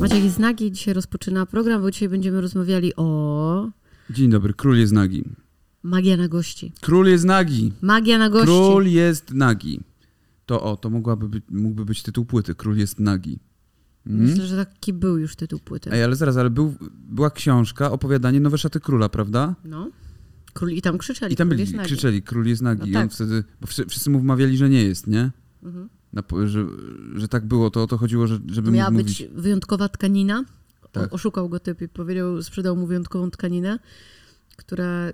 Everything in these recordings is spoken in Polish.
Maciek jest nagi, dzisiaj rozpoczyna program, bo dzisiaj będziemy rozmawiali o Dzień dobry, król jest nagi. magia na gości. Król jest nagi. Magia na gości. Król jest nagi. To o, to mogłaby być, mógłby być tytuł płyty. Król jest nagi. Mm? Myślę, że taki był już tytuł płyty. Ej, ale zaraz, ale był, była książka, opowiadanie Nowe Szaty Króla, prawda? No. Król, I tam krzyczeli. I tam król byli, nagi. krzyczeli, król jest nagi. No I tak. on wtedy, bo wszyscy, wszyscy mu wmawiali, że nie jest, nie? Mhm. Na, że, że tak było, to o to chodziło, że, żeby Miała być mówić. wyjątkowa tkanina. Tak. O, oszukał go typ i powiedział, sprzedał mu wyjątkową tkaninę, która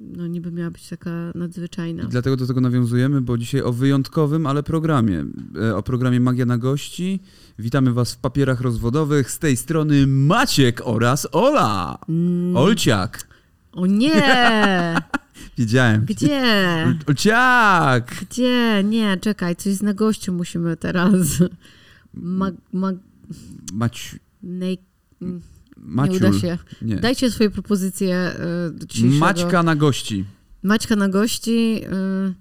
no, niby miała być taka nadzwyczajna. I dlatego do tego nawiązujemy, bo dzisiaj o wyjątkowym, ale programie. E, O programie Magia na gości. Witamy Was w papierach rozwodowych. Z tej strony Maciek oraz Ola. Mm, Olciak. o nie! Wiedziałem. Gdzie? Olciak! Gdzie? Nie, czekaj, coś z na gościu musimy teraz. Mag, mag, Mać... nej, nie uda się. Nie. Dajcie swoje propozycje y. Maćka na gości. Maćka na gości. Y,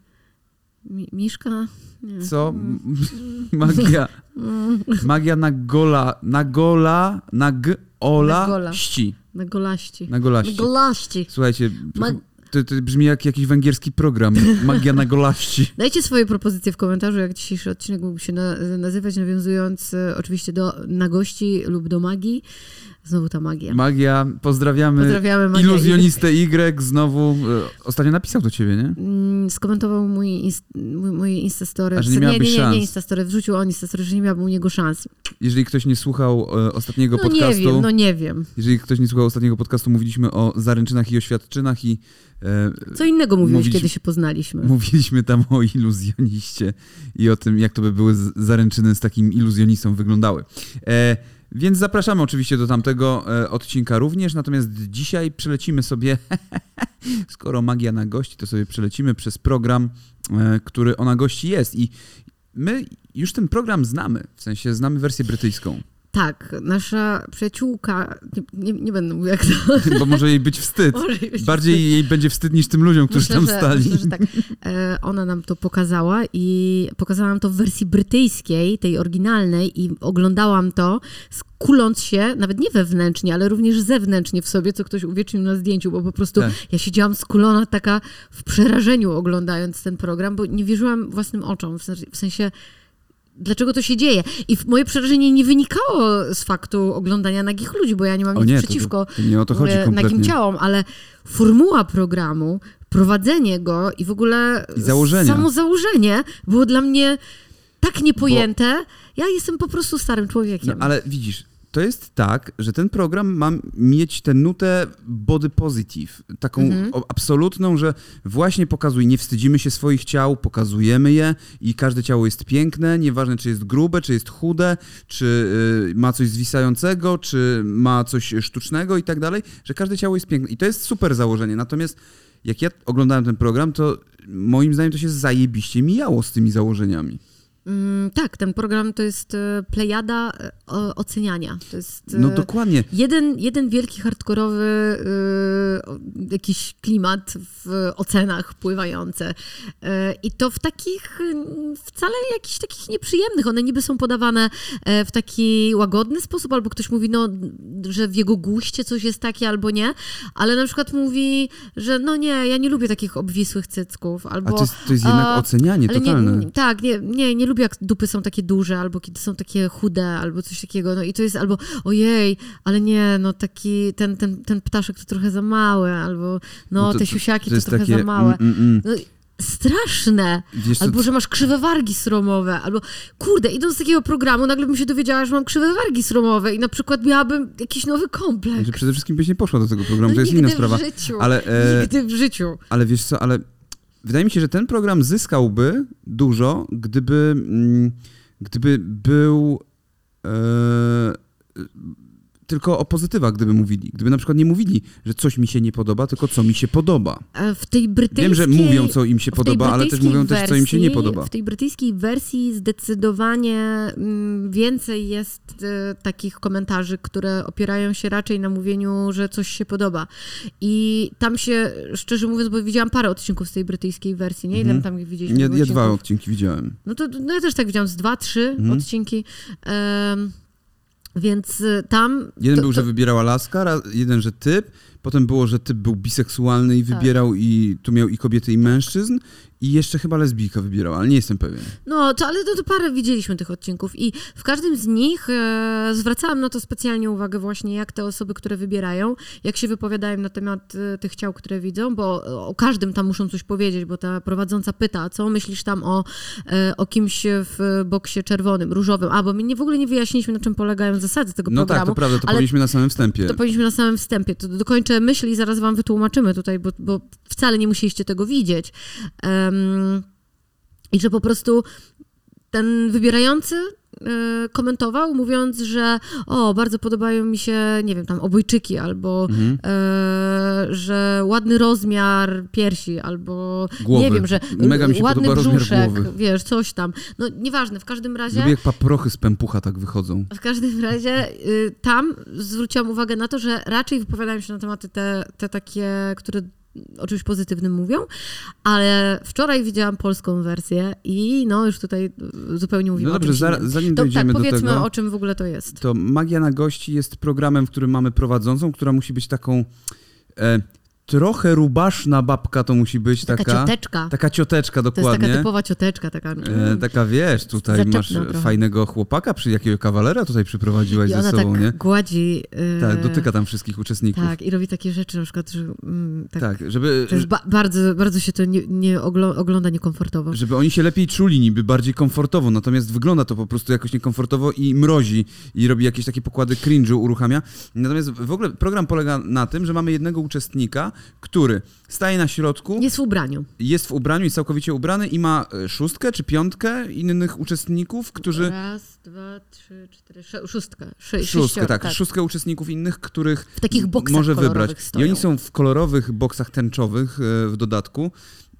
mi, Miszka? Nie. Co? Magia. Magia na gola. Na gola. Na g. Ola. Na gola. Ści. Na golaści. Na Na golaści. golaści. Słuchajcie, Ma- to, to brzmi jak jakiś węgierski program. Magia na golaści. Dajcie swoje propozycje w komentarzu, jak dzisiejszy odcinek mógłby się na, nazywać, nawiązując y, oczywiście do na gości lub do magii. Znowu ta magia. Magia. Pozdrawiamy. Pozdrawiamy Magię. Iluzjonistę Y znowu. e, Ostatnio napisał do ciebie, nie? Mm, skomentował mój, inst, mój, mój Instastory. Nie nie, nie, miałabyś nie, szans. Instastory. Wrzucił on Instastory, że nie miałbym u niego szans. Jeżeli ktoś nie słuchał e, ostatniego No podcastu. nie wiem, no nie wiem. Jeżeli ktoś nie słuchał ostatniego podcastu, mówiliśmy o zaręczynach i oświadczynach i e, Co innego mówiłeś, kiedy się poznaliśmy. mówiliśmy tam o iluzjoniście i o tym, jak to by były zaręczyny z takim iluzjonistą wyglądały. E, więc zapraszamy oczywiście do tamtego e, odcinka również, natomiast dzisiaj przelecimy sobie, skoro magia na gości, to sobie przelecimy przez program, e, który o na gości jest. I my już ten program znamy, w sensie znamy wersję brytyjską, Tak, nasza przyjaciółka, nie, nie, nie będę mówiła jak to. bo może jej być wstyd. Może być Bardziej jej będzie wstyd niż tym ludziom, którzy Myślę, tam że, stali. Myślę, że tak. E, ona nam to pokazała i pokazała nam to w wersji brytyjskiej, tej oryginalnej i oglądałam to skuląc się, nawet nie wewnętrznie, ale również zewnętrznie w sobie, co ktoś uwiecznił na zdjęciu, bo po prostu Tak. ja siedziałam skulona taka w przerażeniu oglądając ten program, bo nie wierzyłam własnym oczom, w sensie dlaczego to się dzieje. I moje przerażenie nie wynikało z faktu oglądania nagich ludzi, bo ja nie mam O nic nie, to, przeciwko to nie o to chodzi e, kompletnie. nagim ciałom, ale formuła programu, prowadzenie go i w ogóle I założenia. samo założenie było dla mnie tak niepojęte. Ja jestem po prostu starym człowiekiem. No, ale widzisz, to jest tak, że ten program ma mieć tę nutę body positive, taką Mhm. absolutną, że właśnie pokazuje, nie wstydzimy się swoich ciał, pokazujemy je i każde ciało jest piękne, nieważne czy jest grube, czy jest chude, czy y, ma coś zwisającego, czy ma coś sztucznego i tak dalej, że każde ciało jest piękne i to jest super założenie, natomiast jak ja oglądałem ten program, to moim zdaniem to się zajebiście mijało z tymi założeniami. Mm, tak, ten program to jest e, plejada e, oceniania. To jest e, No dokładnie. jeden, jeden wielki hardkorowy jakiś klimat w ocenach pływające. I to w takich wcale jakichś takich nieprzyjemnych. One niby są podawane w taki łagodny sposób, albo ktoś mówi, no, że w jego guście coś jest takie, albo nie, ale na przykład mówi, że no nie, ja nie lubię takich obwisłych cycków, albo... A to jest, to jest jednak ocenianie totalne. Nie, tak, nie, nie, nie lubię jak dupy są takie duże, albo kiedy są takie chude, albo coś takiego. No i to jest albo ojej, ale nie, no taki ten, ten, ten ptaszek to trochę za mały, albo no, to- te to- siusiaki to, jest trochę takie, za małe. mm, mm, mm. No, straszne. Wiesz, Albo, że masz krzywe wargi sromowe, albo kurde, idąc z takiego programu, nagle bym się dowiedziała, że mam krzywe wargi sromowe i na przykład miałabym jakiś nowy kompleks. że przede wszystkim byś nie poszła do tego programu, No to jest inna sprawa. w życiu. Ale, e, Nigdy w życiu. ale wiesz co, ale wydaje mi się, że ten program zyskałby dużo, gdyby, mm, gdyby był e, tylko o pozytywach, gdyby mówili. Gdyby na przykład nie mówili, że coś mi się nie podoba, tylko co mi się podoba. W tej brytyjskiej... Wiem, że mówią, co im się podoba, ale też mówią też, co im się nie wersji- podoba. W tej brytyjskiej wersji zdecydowanie mm, więcej jest e, takich komentarzy, które opierają się raczej na mówieniu, że coś się podoba. I tam się, szczerze mówiąc, bo widziałam parę odcinków z tej brytyjskiej wersji, nie? Ile Mhm. tam ich widzieliśmy? Ja, ja dwa odcinki widziałem. No to no ja też tak widziałam, z dwa, trzy Mhm. odcinki. Em, Więc y, tam... Jeden to, był, to, że wybierała laska, jeden, że typ, potem było, że typ był biseksualny i Tak. wybierał i tu miał i kobiety, i mężczyzn i jeszcze chyba lesbijka wybierała, ale nie jestem pewien. No, to, ale to, to parę widzieliśmy tych odcinków i w każdym z nich e, zwracałam na to specjalnie uwagę właśnie, jak te osoby, które wybierają, jak się wypowiadają na temat e, tych ciał, które widzą, bo o każdym tam muszą coś powiedzieć, bo ta prowadząca pyta, co myślisz tam o, e, o kimś w boksie czerwonym, różowym, a bo my nie, w ogóle nie wyjaśniliśmy, na czym polegają zasady tego No tak, programu. to prawda, to powinniśmy na samym wstępie. To powinniśmy na samym wstępie. To dokończę myśl i zaraz wam wytłumaczymy tutaj, bo, bo wcale nie musieliście tego widzieć. Em, I że po prostu ten wybierający e, komentował, mówiąc, że o, bardzo podobają mi się, nie wiem, tam obojczyki, albo Mhm. e, że ładny rozmiar piersi, albo Głowy. nie wiem, że Mega mi się ładny podoba brzuszek, głowy. wiesz, coś tam. No nieważne, w każdym razie... Lubię jak paprochy z pępucha tak wychodzą. W każdym razie y, tam zwróciłam uwagę na to, że raczej wypowiadają się na tematy te, te takie, które o czymś pozytywnym mówią, ale wczoraj widziałam polską wersję i no już tutaj zupełnie mówimy No dobrze, o czymś za, zanim To, tak, dojdziemy do powiedzmy tego, o czym w ogóle to jest. to Magia na gości jest programem, w którym mamy prowadzącą, która musi być taką e, trochę rubaszna babka to musi być Taka, taka. cioteczka. Taka cioteczka, to jest dokładnie. taka typowa cioteczka. Taka, E, taka wiesz, tutaj Zaczepna masz trochę. fajnego chłopaka, przy jakiego kawalera tutaj przyprowadziłaś I ze sobą, tak nie? gładzi. y, Tak, dotyka tam wszystkich uczestników. Tak, i robi takie rzeczy na przykład, że mm, tak, Tak, żeby, że ba- bardzo, bardzo się to nie, nie ogląda niekomfortowo. żeby oni się lepiej czuli, niby bardziej komfortowo, natomiast wygląda to po prostu jakoś niekomfortowo i mrozi i robi jakieś takie pokłady cringe'u, uruchamia. Natomiast w ogóle program polega na tym, że mamy jednego uczestnika, który staje na środku, Jest w ubraniu. jest w ubraniu, jest całkowicie ubrany i ma e, szóstkę czy piątkę innych uczestników, którzy... Raz, dwa, trzy, cztery, sze- szóstkę. Sze- Szóstkę, sześcioro, tak, szóstkę uczestników innych, których W takich boksach może wybrać. stoją. I oni są w kolorowych boksach tęczowych e, w dodatku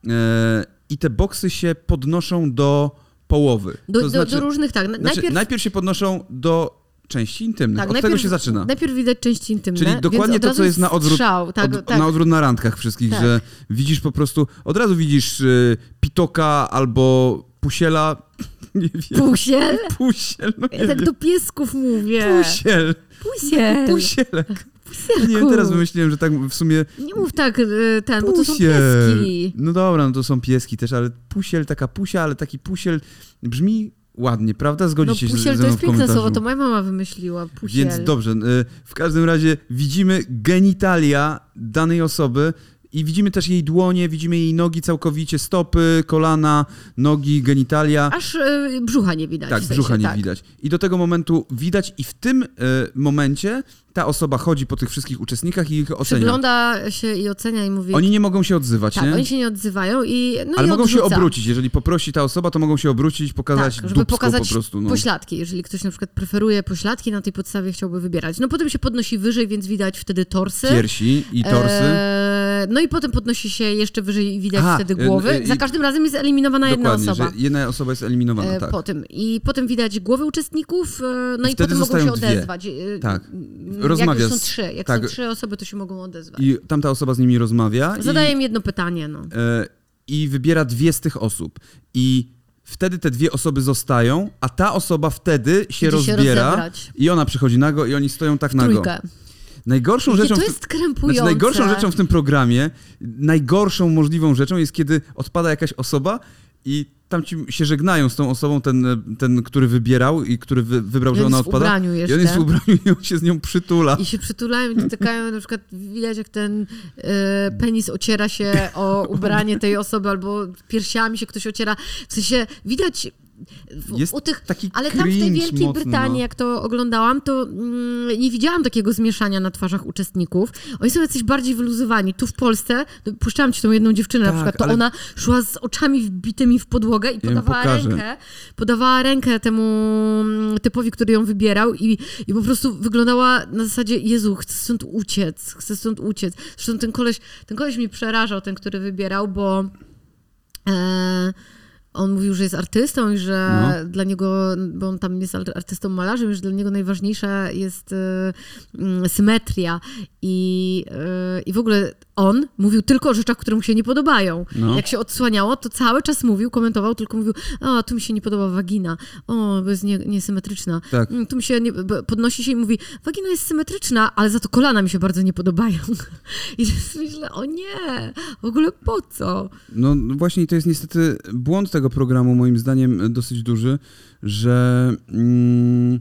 e, i te boksy się podnoszą do połowy. Do, to do, znaczy, do różnych, tak. na- znaczy, najpierw, najpierw... się podnoszą do części intymnych. tak, Od najpierw, tego się zaczyna. Najpierw widać części intymne. Czyli dokładnie to, co jest na odwrót, Strzał, tak, od, tak. na odwrót na randkach wszystkich, Tak. że widzisz po prostu, od razu widzisz y, pitoka albo pusiela, nie wiem, Pusiel? pusiel, no nie Ja tak wiem, do piesków mówię. pusiel, Pusiel. pusielek. Pusielku. Nie teraz wymyśliłem, że tak w sumie Nie mów tak y, ten, bo to są Pusiel. pieski. No dobra, no to są pieski też, ale pusiel, taka pusia, ale taki pusiel brzmi ładnie, prawda? No Zgodzicie się pusiel ze to mną jest w piękne słowo, to moja mama wymyśliła. Pusiel. Więc dobrze, y, w każdym razie widzimy genitalia danej osoby i widzimy też jej dłonie, widzimy jej nogi całkowicie, stopy, kolana, nogi, genitalia. Aż y, brzucha nie widać. Tak, w sensie, brzucha nie tak. widać. I do tego momentu widać i w tym y, momencie ta osoba chodzi po tych wszystkich uczestnikach i ich ocenia. Przygląda się i ocenia i mówi... Oni nie mogą się odzywać, tak, nie? oni się nie odzywają i no Ale i mogą się odrzuca. obrócić. Jeżeli poprosi ta osoba, to mogą się obrócić, pokazać Tak, żeby pokazać po prostu. No. pośladki, jeżeli ktoś na przykład preferuje pośladki, na tej podstawie chciałby wybierać. No potem się podnosi wyżej, więc widać wtedy torsy. Piersi i torsy. Eee, no i potem podnosi się jeszcze wyżej i widać Aha, wtedy e, głowy. e, Za każdym razem jest eliminowana jedna osoba. jedna osoba jest eliminowana, E, tak. po tym. I potem widać głowy uczestników, e, no I i, potem mogą się dwie. odezwać. E, Tak. Rozmawia Jak są trzy, jak tak. są trzy osoby, to się mogą odezwać. I tamta osoba z nimi rozmawia Zadaję i, im jedno pytanie, no. e, i wybiera dwie z tych osób. I wtedy te dwie osoby zostają, a ta osoba wtedy się Idzie się rozbiera rozebrać. i ona przychodzi nago i oni stoją tak nago. Trójkę. Najgorszą Jakie rzeczą... to w- jest krępujące. Znaczy, najgorszą rzeczą w tym programie, najgorszą możliwą rzeczą jest, kiedy odpada jakaś osoba i tam ci się żegnają z tą osobą, ten, ten który wybierał i który wy, wybrał, że on ona odpada. I on jest w ubraniu i on się z nią przytula. I się przytulają i dotykają, na przykład widać jak ten e, penis ociera się o ubranie tej osoby, albo piersiami się ktoś ociera. W sensie widać w, Jest u tych, taki ale tam w tej Wielkiej mocno, Brytanii, jak to oglądałam, to mm, nie widziałam takiego zmieszania na twarzach uczestników. Oni są jacyś bardziej wyluzowani. Tu w Polsce, no, puszczałam ci tą jedną dziewczynę Tak, na przykład, to ale- ona szła z oczami wbitymi w podłogę i podawała rękę, podawała rękę temu mm, typowi, który ją wybierał i, i po prostu wyglądała na zasadzie, Jezu, chcę stąd uciec, chcę stąd uciec. Zresztą ten koleś, ten koleś mnie przerażał, ten, który wybierał, bo e, on mówił, że jest artystą i że No. dla niego, bo on tam jest ar- artystą malarzem, że dla niego najważniejsza jest e, mm, symetria i, e, i w ogóle on mówił tylko o rzeczach, które mu się nie podobają. No. Jak się odsłaniało, to cały czas mówił, komentował, tylko mówił, o, tu mi się nie podoba wagina, o, bo jest nie, niesymetryczna. Tak. Mm, Tu mi się nie, podnosi się i mówi, wagina jest symetryczna, ale za to kolana mi się bardzo nie podobają. I myślę, o nie, w ogóle po co? No no właśnie to jest niestety błąd tego programu, moim zdaniem dosyć duży, że, mm,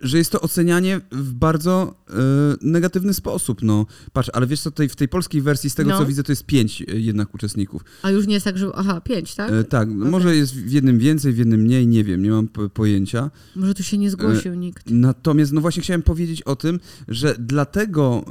że jest to ocenianie w bardzo e, negatywny sposób. No, patrz, ale wiesz co, tutaj w tej polskiej wersji, z tego No. co widzę, to jest pięć e, jednak uczestników. A już nie jest tak, że, aha, pięć, tak? Tak, może jest w jednym więcej, w jednym mniej, nie wiem, nie mam po- pojęcia. Może tu się nie zgłosił nikt. Natomiast, no właśnie chciałem powiedzieć o tym, że dlatego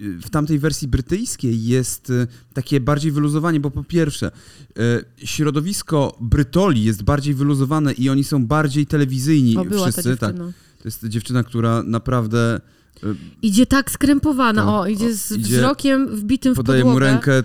y, y, w tamtej wersji brytyjskiej jest y, takie bardziej wyluzowanie, bo po pierwsze, y, środowisko Brytoli jest bardziej wyluzowane i oni są bardziej telewizyjni wszyscy. tak. To jest dziewczyna, która naprawdę y, Idzie tak skrępowana, Tak. o, idzie z idzie- wzrokiem wbitym w podaje podłogę. mu rękę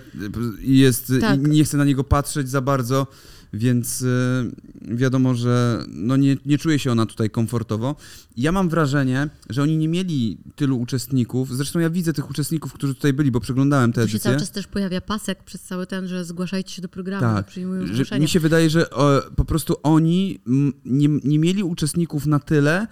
i jest Tak. i nie chce na niego patrzeć za bardzo, więc y, wiadomo, że no nie, nie czuje się ona tutaj komfortowo. Ja mam wrażenie, że oni nie mieli tylu uczestników. Zresztą ja widzę tych uczestników, którzy tutaj byli, bo przeglądałem te Tu się edycje. cały czas też pojawia pasek przez cały ten, że zgłaszajcie się do programu, Tak, przyjmują Że zgłoszenia. mi się wydaje, że o, po prostu oni nie, nie mieli uczestników na tyle, e,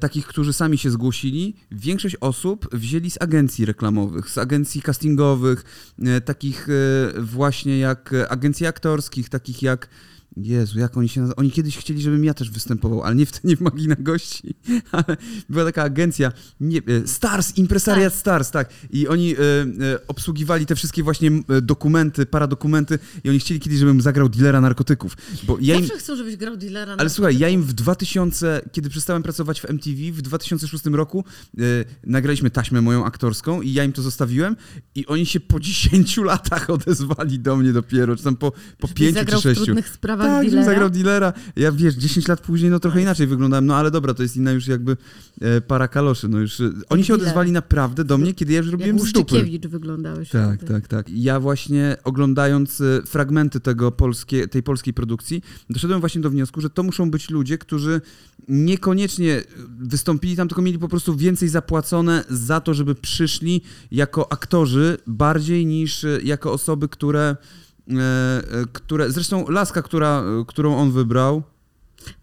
takich, którzy sami się zgłosili. Większość osób wzięli z agencji reklamowych, z agencji castingowych, e, takich e, właśnie jak e, agencji aktorskich, takich jak Jezu, jak oni się nazywa? Oni kiedyś chcieli, żebym ja też występował, ale nie w, nie w Magina Gości. Ale była taka agencja, nie, e, Stars, Impresariat Stars, tak. I oni e, e, obsługiwali te wszystkie właśnie e, dokumenty, paradokumenty i oni chcieli kiedyś, żebym zagrał dealera narkotyków. Bo ja im, Zawsze chcą, żebyś grał dealera. ale słuchaj, ja im w 2000, kiedy przestałem pracować w MTV, w 2006 roku e, nagraliśmy taśmę moją aktorską i ja im to zostawiłem i oni się po 10 latach odezwali do mnie dopiero, czy tam po, po Żebyś 5 zagrał czy 6. w trudnych sprawach Tak, żebym dealera. zagrał dealera. Ja wiesz, 10 lat później no trochę inaczej wyglądałem, no ale dobra, to jest inna już jakby e, para kaloszy. No już, e, oni się odezwali naprawdę do mnie, kiedy ja już robiłem Jak stupy. Wyglądałeś. Tak, wtedy. tak, tak. Ja właśnie oglądając e, fragmenty tego polskie, tej polskiej produkcji, doszedłem właśnie do wniosku, że to muszą być ludzie, którzy niekoniecznie wystąpili tam, tylko mieli po prostu więcej zapłacone za to, żeby przyszli jako aktorzy bardziej niż e, jako osoby, które, które zresztą Laska, która, e, którą on wybrał,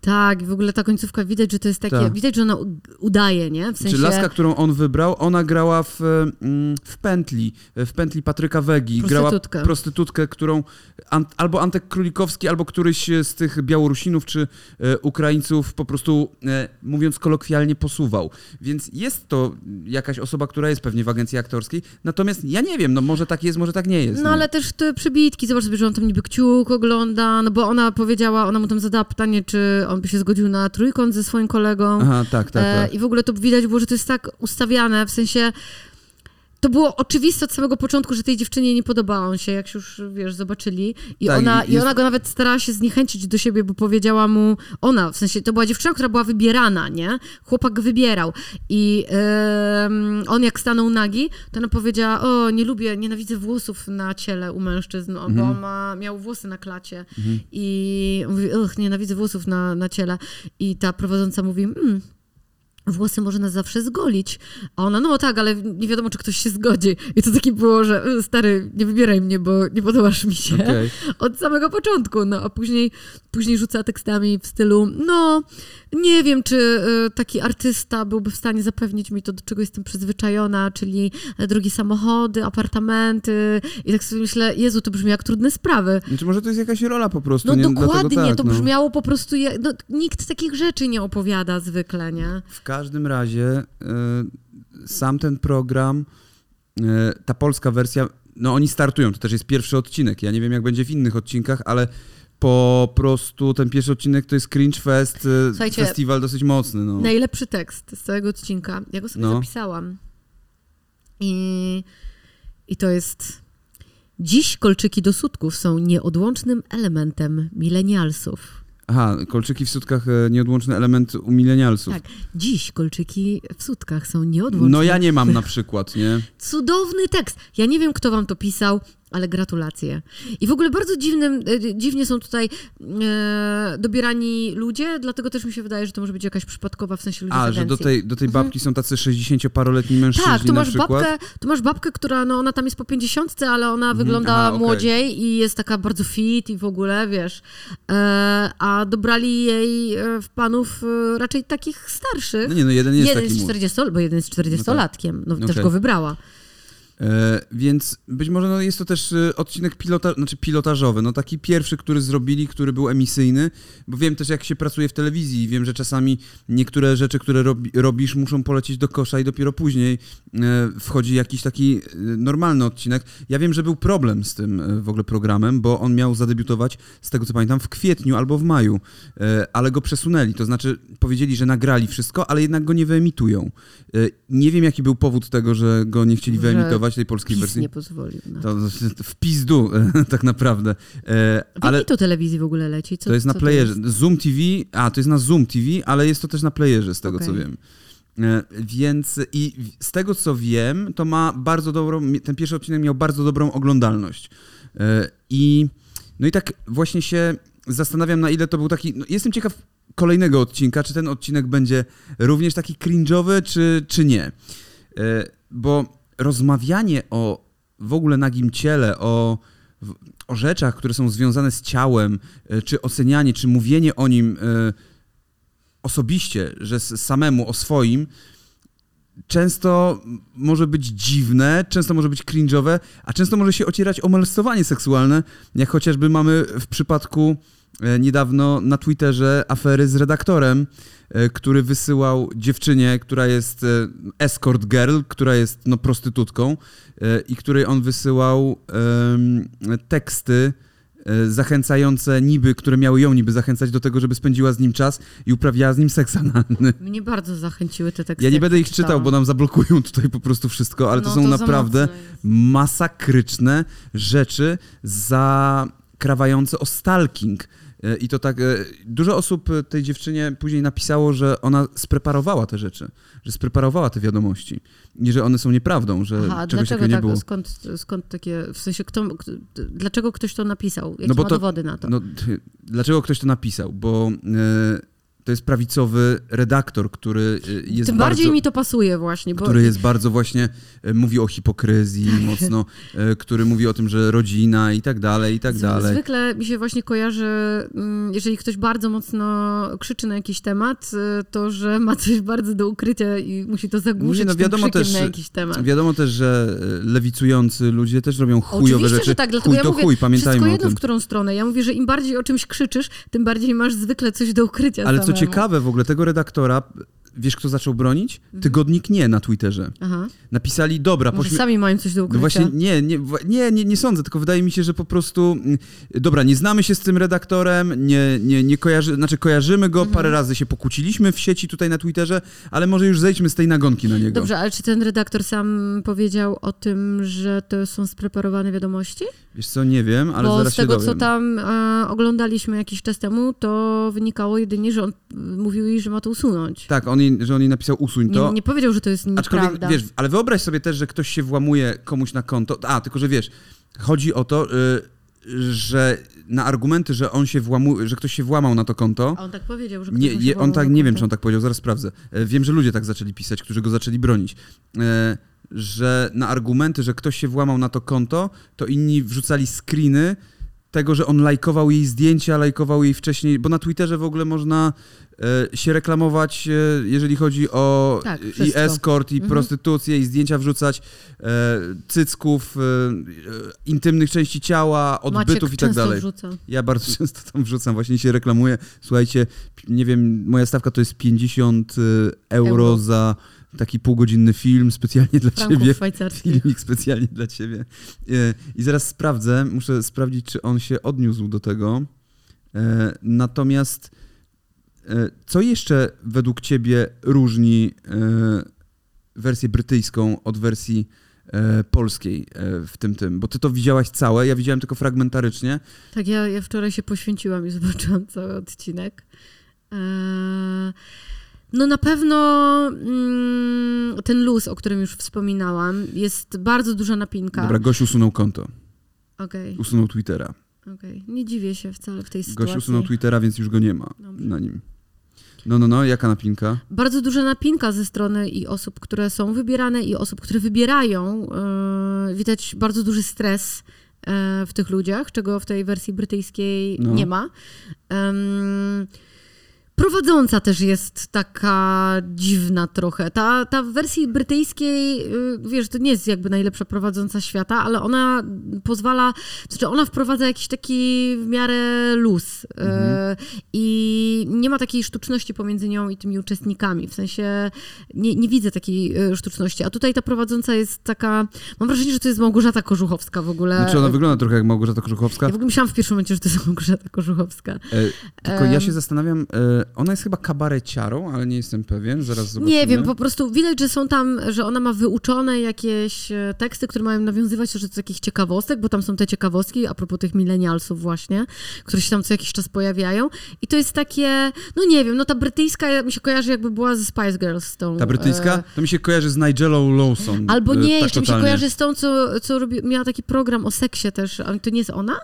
Tak, w ogóle ta końcówka widać, że to jest takie, Tak. widać, że ona udaje, nie? W sensie... Czy laska, którą on wybrał, ona grała w, mm, w pętli, w pętli Patryka Wegi. Grała Prostytutkę. prostytutkę, którą an, albo Antek Królikowski, albo któryś z tych Białorusinów czy e, Ukraińców po prostu, e, mówiąc kolokwialnie, posuwał. Więc jest to jakaś osoba, która jest pewnie w agencji aktorskiej. Natomiast ja nie wiem, no może tak jest, może tak nie jest. No nie? ale też te przybitki, zobacz sobie, że on tam niby kciuk ogląda, no bo ona powiedziała, ona mu tam zadała pytanie, czy on by się zgodził na trójkąt ze swoim kolegą. Aha, tak, tak, E, tak. I w ogóle to widać było, że to jest tak ustawiane, w sensie to było oczywiste od samego początku, że tej dziewczynie nie podoba on się, jak się już, wiesz, zobaczyli. I, Tak, ona, i jest- ona go nawet starała się zniechęcić do siebie, bo powiedziała mu, ona, w sensie to była dziewczyna, która była wybierana, nie? Chłopak go wybierał. I em, on jak stanął nagi, to ona powiedziała, o, nie lubię, nienawidzę włosów na ciele u mężczyzn, bo Mhm. on ma, miał włosy na klacie. I mówi, och, nienawidzę włosów na, na ciele. I ta prowadząca mówi, mm, włosy może nas zawsze zgolić. A ona, no tak, ale nie wiadomo, czy ktoś się zgodzi. I to takie było, że "Y, stary, nie wybieraj mnie, bo nie podobasz mi się. Okej. Od samego początku. No a później, później rzuca tekstami w stylu, no nie wiem, czy y, taki artysta byłby w stanie zapewnić mi to, do czego jestem przyzwyczajona, czyli e, drogie samochody, apartamenty. I tak sobie myślę, Jezu, to brzmi jak trudne sprawy. Znaczy może to jest jakaś rola po prostu. No nie? dokładnie, tak, to no. brzmiało po prostu, je, no, nikt takich rzeczy nie opowiada zwykle, nie? W każdym razie e, sam ten program, e, ta polska wersja, no oni startują, to też jest pierwszy odcinek. Ja nie wiem, jak będzie w innych odcinkach, ale po prostu ten pierwszy odcinek to jest Cringe Fest, e, Słuchajcie, festiwal dosyć mocny. No. Najlepszy tekst z całego odcinka. Ja go sobie No. zapisałam. I, I to jest. Dziś kolczyki do sutków są nieodłącznym elementem milenialsów. Aha, kolczyki w sutkach, e, nieodłączny element u milenialsów. Tak, dziś kolczyki w sutkach są nieodłącznym. No ja nie mam na przykład, nie? Cudowny tekst. Ja nie wiem, kto wam to pisał, ale gratulacje. I w ogóle bardzo dziwnym, e, dziwnie są tutaj e, dobierani ludzie, dlatego też mi się wydaje, że to może być jakaś przypadkowa w sensie ludzie A, że do tej, do tej babki są tacy 60-paroletni mężczyźni Tak, tu masz, babkę, tu masz babkę, która, no ona tam jest po 50, ale ona wygląda Aha, młodziej i jest taka bardzo fit i w ogóle, wiesz. E, a dobrali jej e, w panów e, raczej takich starszych. No nie, no jeden jest jeden taki jest młody. 40, bo jeden jest 40-latkiem. No, też Okej. go wybrała. E, więc być może no, jest to też e, odcinek pilota, znaczy pilotażowy, no taki pierwszy, który zrobili, który był emisyjny, bo wiem też jak się pracuje w telewizji i wiem, że czasami niektóre rzeczy, które robi, robisz muszą polecieć do kosza i dopiero później e, wchodzi jakiś taki e, normalny odcinek. Ja wiem, że był problem z tym w ogóle programem, bo on miał zadebiutować, z tego co pamiętam, w kwietniu albo w maju, ale go przesunęli, to znaczy powiedzieli, że nagrali wszystko, ale jednak go nie wyemitują. Nie wiem jaki był powód tego, że go nie chcieli Że tej polskiej PiS wersji. nie pozwolił. Na. To w pizdu, tak naprawdę. E, W ale to telewizji w ogóle leci? Co, to jest na co playerze. jest? Zoom TV, a to jest na Zoom TV, ale jest to też na playerze, z tego co Okej. wiem. E, Więc i z tego co wiem, to ma bardzo dobrą, ten pierwszy odcinek miał bardzo dobrą oglądalność. E, I no i tak właśnie się zastanawiam, na ile to był taki. No jestem ciekaw kolejnego odcinka, czy ten odcinek będzie również taki cringe'owy, czy, czy nie. E, Bo rozmawianie o w ogóle nagim ciele, o, o rzeczach, które są związane z ciałem, e, czy ocenianie, czy mówienie o nim e, osobiście, że samemu o swoim, często może być dziwne, często może być cringe'owe, a często może się ocierać o molestowanie seksualne, jak chociażby mamy w przypadku niedawno na Twitterze afery z redaktorem, e, który wysyłał dziewczynie, która jest e, escort girl, która jest no, prostytutką e, i której on wysyłał em, teksty e, zachęcające niby, które miały ją niby zachęcać do tego, żeby spędziła z nim czas i uprawiała z nim seks analny. Mnie bardzo zachęciły te teksty. Ja nie będę ich czytał, bo nam zablokują tutaj po prostu wszystko, ale to No, są za naprawdę masakryczne rzeczy zakrawające o stalking. E, I to tak, e, dużo osób e, tej dziewczynie później napisało, że ona spreparowała te rzeczy, że spreparowała te wiadomości i że one są nieprawdą, że Aha, czegoś takiego nie tak, było. skąd, skąd takie, w sensie, kto, dlaczego ktoś to napisał? Jakie No ma to- dowody na to? No, dlaczego ktoś to napisał? Bo to jest prawicowy redaktor, który e, jest Tym bardzo... bardziej mi to pasuje właśnie, bo który jest bardzo właśnie, e, mówi o hipokryzji mocno, e, który mówi o tym, że rodzina i tak dalej, i tak dalej. Zwykle mi się właśnie kojarzy, jeżeli ktoś bardzo mocno krzyczy na jakiś temat, y, to że ma coś bardzo do ukrycia i musi to zagłuszyć Nie, no wiadomo też, na jakiś temat. Wiadomo też, że lewicujący ludzie też robią chujowe Oczywiście, rzeczy. że tak, dlatego chuj ja to mówię, chuj, wszystko pamiętajmy o jedno, w którą stronę. Ja mówię, że im bardziej o czymś krzyczysz, tym bardziej masz zwykle coś do ukrycia Ale co. ciekawe w ogóle, tego redaktora, wiesz kto zaczął bronić? Mhm. Tygodnik Nie na Twitterze. Aha. Napisali, dobra, Może pośmie- sami mają coś do No ukrycia. właśnie nie, nie, nie, nie, nie sądzę, tylko wydaje mi się, że po prostu mm, dobra, nie znamy się z tym redaktorem, nie, nie, nie kojarzy, znaczy kojarzymy go, Mhm. parę razy się pokłóciliśmy w sieci tutaj na Twitterze, ale może już zejdźmy z tej nagonki na niego. Dobrze, ale czy ten redaktor sam powiedział o tym, że to są spreparowane wiadomości? Wiesz co, nie wiem, ale Bo zaraz z tego, się dowiem. co tam e, oglądaliśmy jakiś czas temu, to wynikało jedynie, że on mówił jej, że ma to usunąć. Tak, on jej, że on jej napisał usuń to. Nie, nie powiedział, że to jest Aczkolwiek, nieprawda. wiesz, ale wyobraź sobie też, że ktoś się włamuje komuś na konto. A, tylko że wiesz, chodzi o to, y, że na argumenty, że on się włamuje, że ktoś się włamał na to konto. A on tak powiedział, że ktoś Nie, się on tak, nie wiem, czy on tak powiedział, zaraz sprawdzę. E, Wiem, że ludzie tak zaczęli pisać, którzy go zaczęli bronić. E, Że na argumenty, że ktoś się włamał na to konto, to inni wrzucali screeny tego, że on lajkował jej zdjęcia, lajkował jej wcześniej, bo na Twitterze w ogóle można e, się reklamować, e, jeżeli chodzi o Tak, i escort, i Mhm. prostytucję, i zdjęcia wrzucać e, cycków, e, e, intymnych części ciała, odbytów i tak dalej. Wrzuca. Ja bardzo często tam wrzucam, właśnie się reklamuję. Słuchajcie, nie wiem, moja stawka to jest 50 y, euro, Euro. za taki półgodzinny film specjalnie dla Franków ciebie. Filmik specjalnie dla ciebie. Y, I zaraz sprawdzę, muszę sprawdzić, czy on się odniósł do tego. E, Natomiast e, co jeszcze według ciebie różni e, wersję brytyjską od wersji e, polskiej e, w tym tym? Bo ty to widziałaś całe, ja widziałem tylko fragmentarycznie. Tak, ja, ja wczoraj się poświęciłam i zobaczyłam cały odcinek. Eee, No na pewno mm, ten luz, o którym już wspominałam, jest bardzo duża napinka. Dobra, gość usunął konto. Okej, Usunął Twittera. okej. Nie dziwię się wcale w tej sytuacji. Gość usunął Twittera, więc już go nie ma Dobrze. na nim. No, no, no, jaka napinka? Bardzo duża napinka ze strony i osób, które są wybierane, i osób, które wybierają. Yy, widać bardzo duży stres yy, w tych ludziach, czego w tej wersji brytyjskiej No. nie ma. Ym, Prowadząca też jest taka dziwna trochę. Ta, ta w wersji brytyjskiej, yy, wiesz, to nie jest jakby najlepsza prowadząca świata, ale ona pozwala, znaczy ona wprowadza jakiś taki w miarę luz. Yy, I nie ma takiej sztuczności pomiędzy nią i tymi uczestnikami. W sensie nie, nie widzę takiej yy, sztuczności. A tutaj ta prowadząca jest taka, mam wrażenie, że to jest Małgorzata Kożuchowska w ogóle. Znaczy ona wygląda trochę jak Małgorzata Kożuchowska. Ja w ogóle myślałam w pierwszym momencie, że to jest Małgorzata Kożuchowska. E, tylko ja się zastanawiam, e, ona jest chyba kabareciarą, ale nie jestem pewien, zaraz zobaczymy. Nie wiem, po prostu widać, że są tam, że ona ma wyuczone jakieś e, teksty, które mają nawiązywać do takich ciekawostek, bo tam są te ciekawostki a propos tych milenialsów właśnie, które się tam co jakiś czas pojawiają. I to jest takie, no nie wiem, no ta brytyjska mi się kojarzy jakby była ze Spice Girls tą. Ta brytyjska? e, To mi się kojarzy z Nigelą Lawson. Albo e, nie, tak jeszcze mi się totalnie. kojarzy z tą, co, co robi, miała taki program o seksie też. To nie jest ona?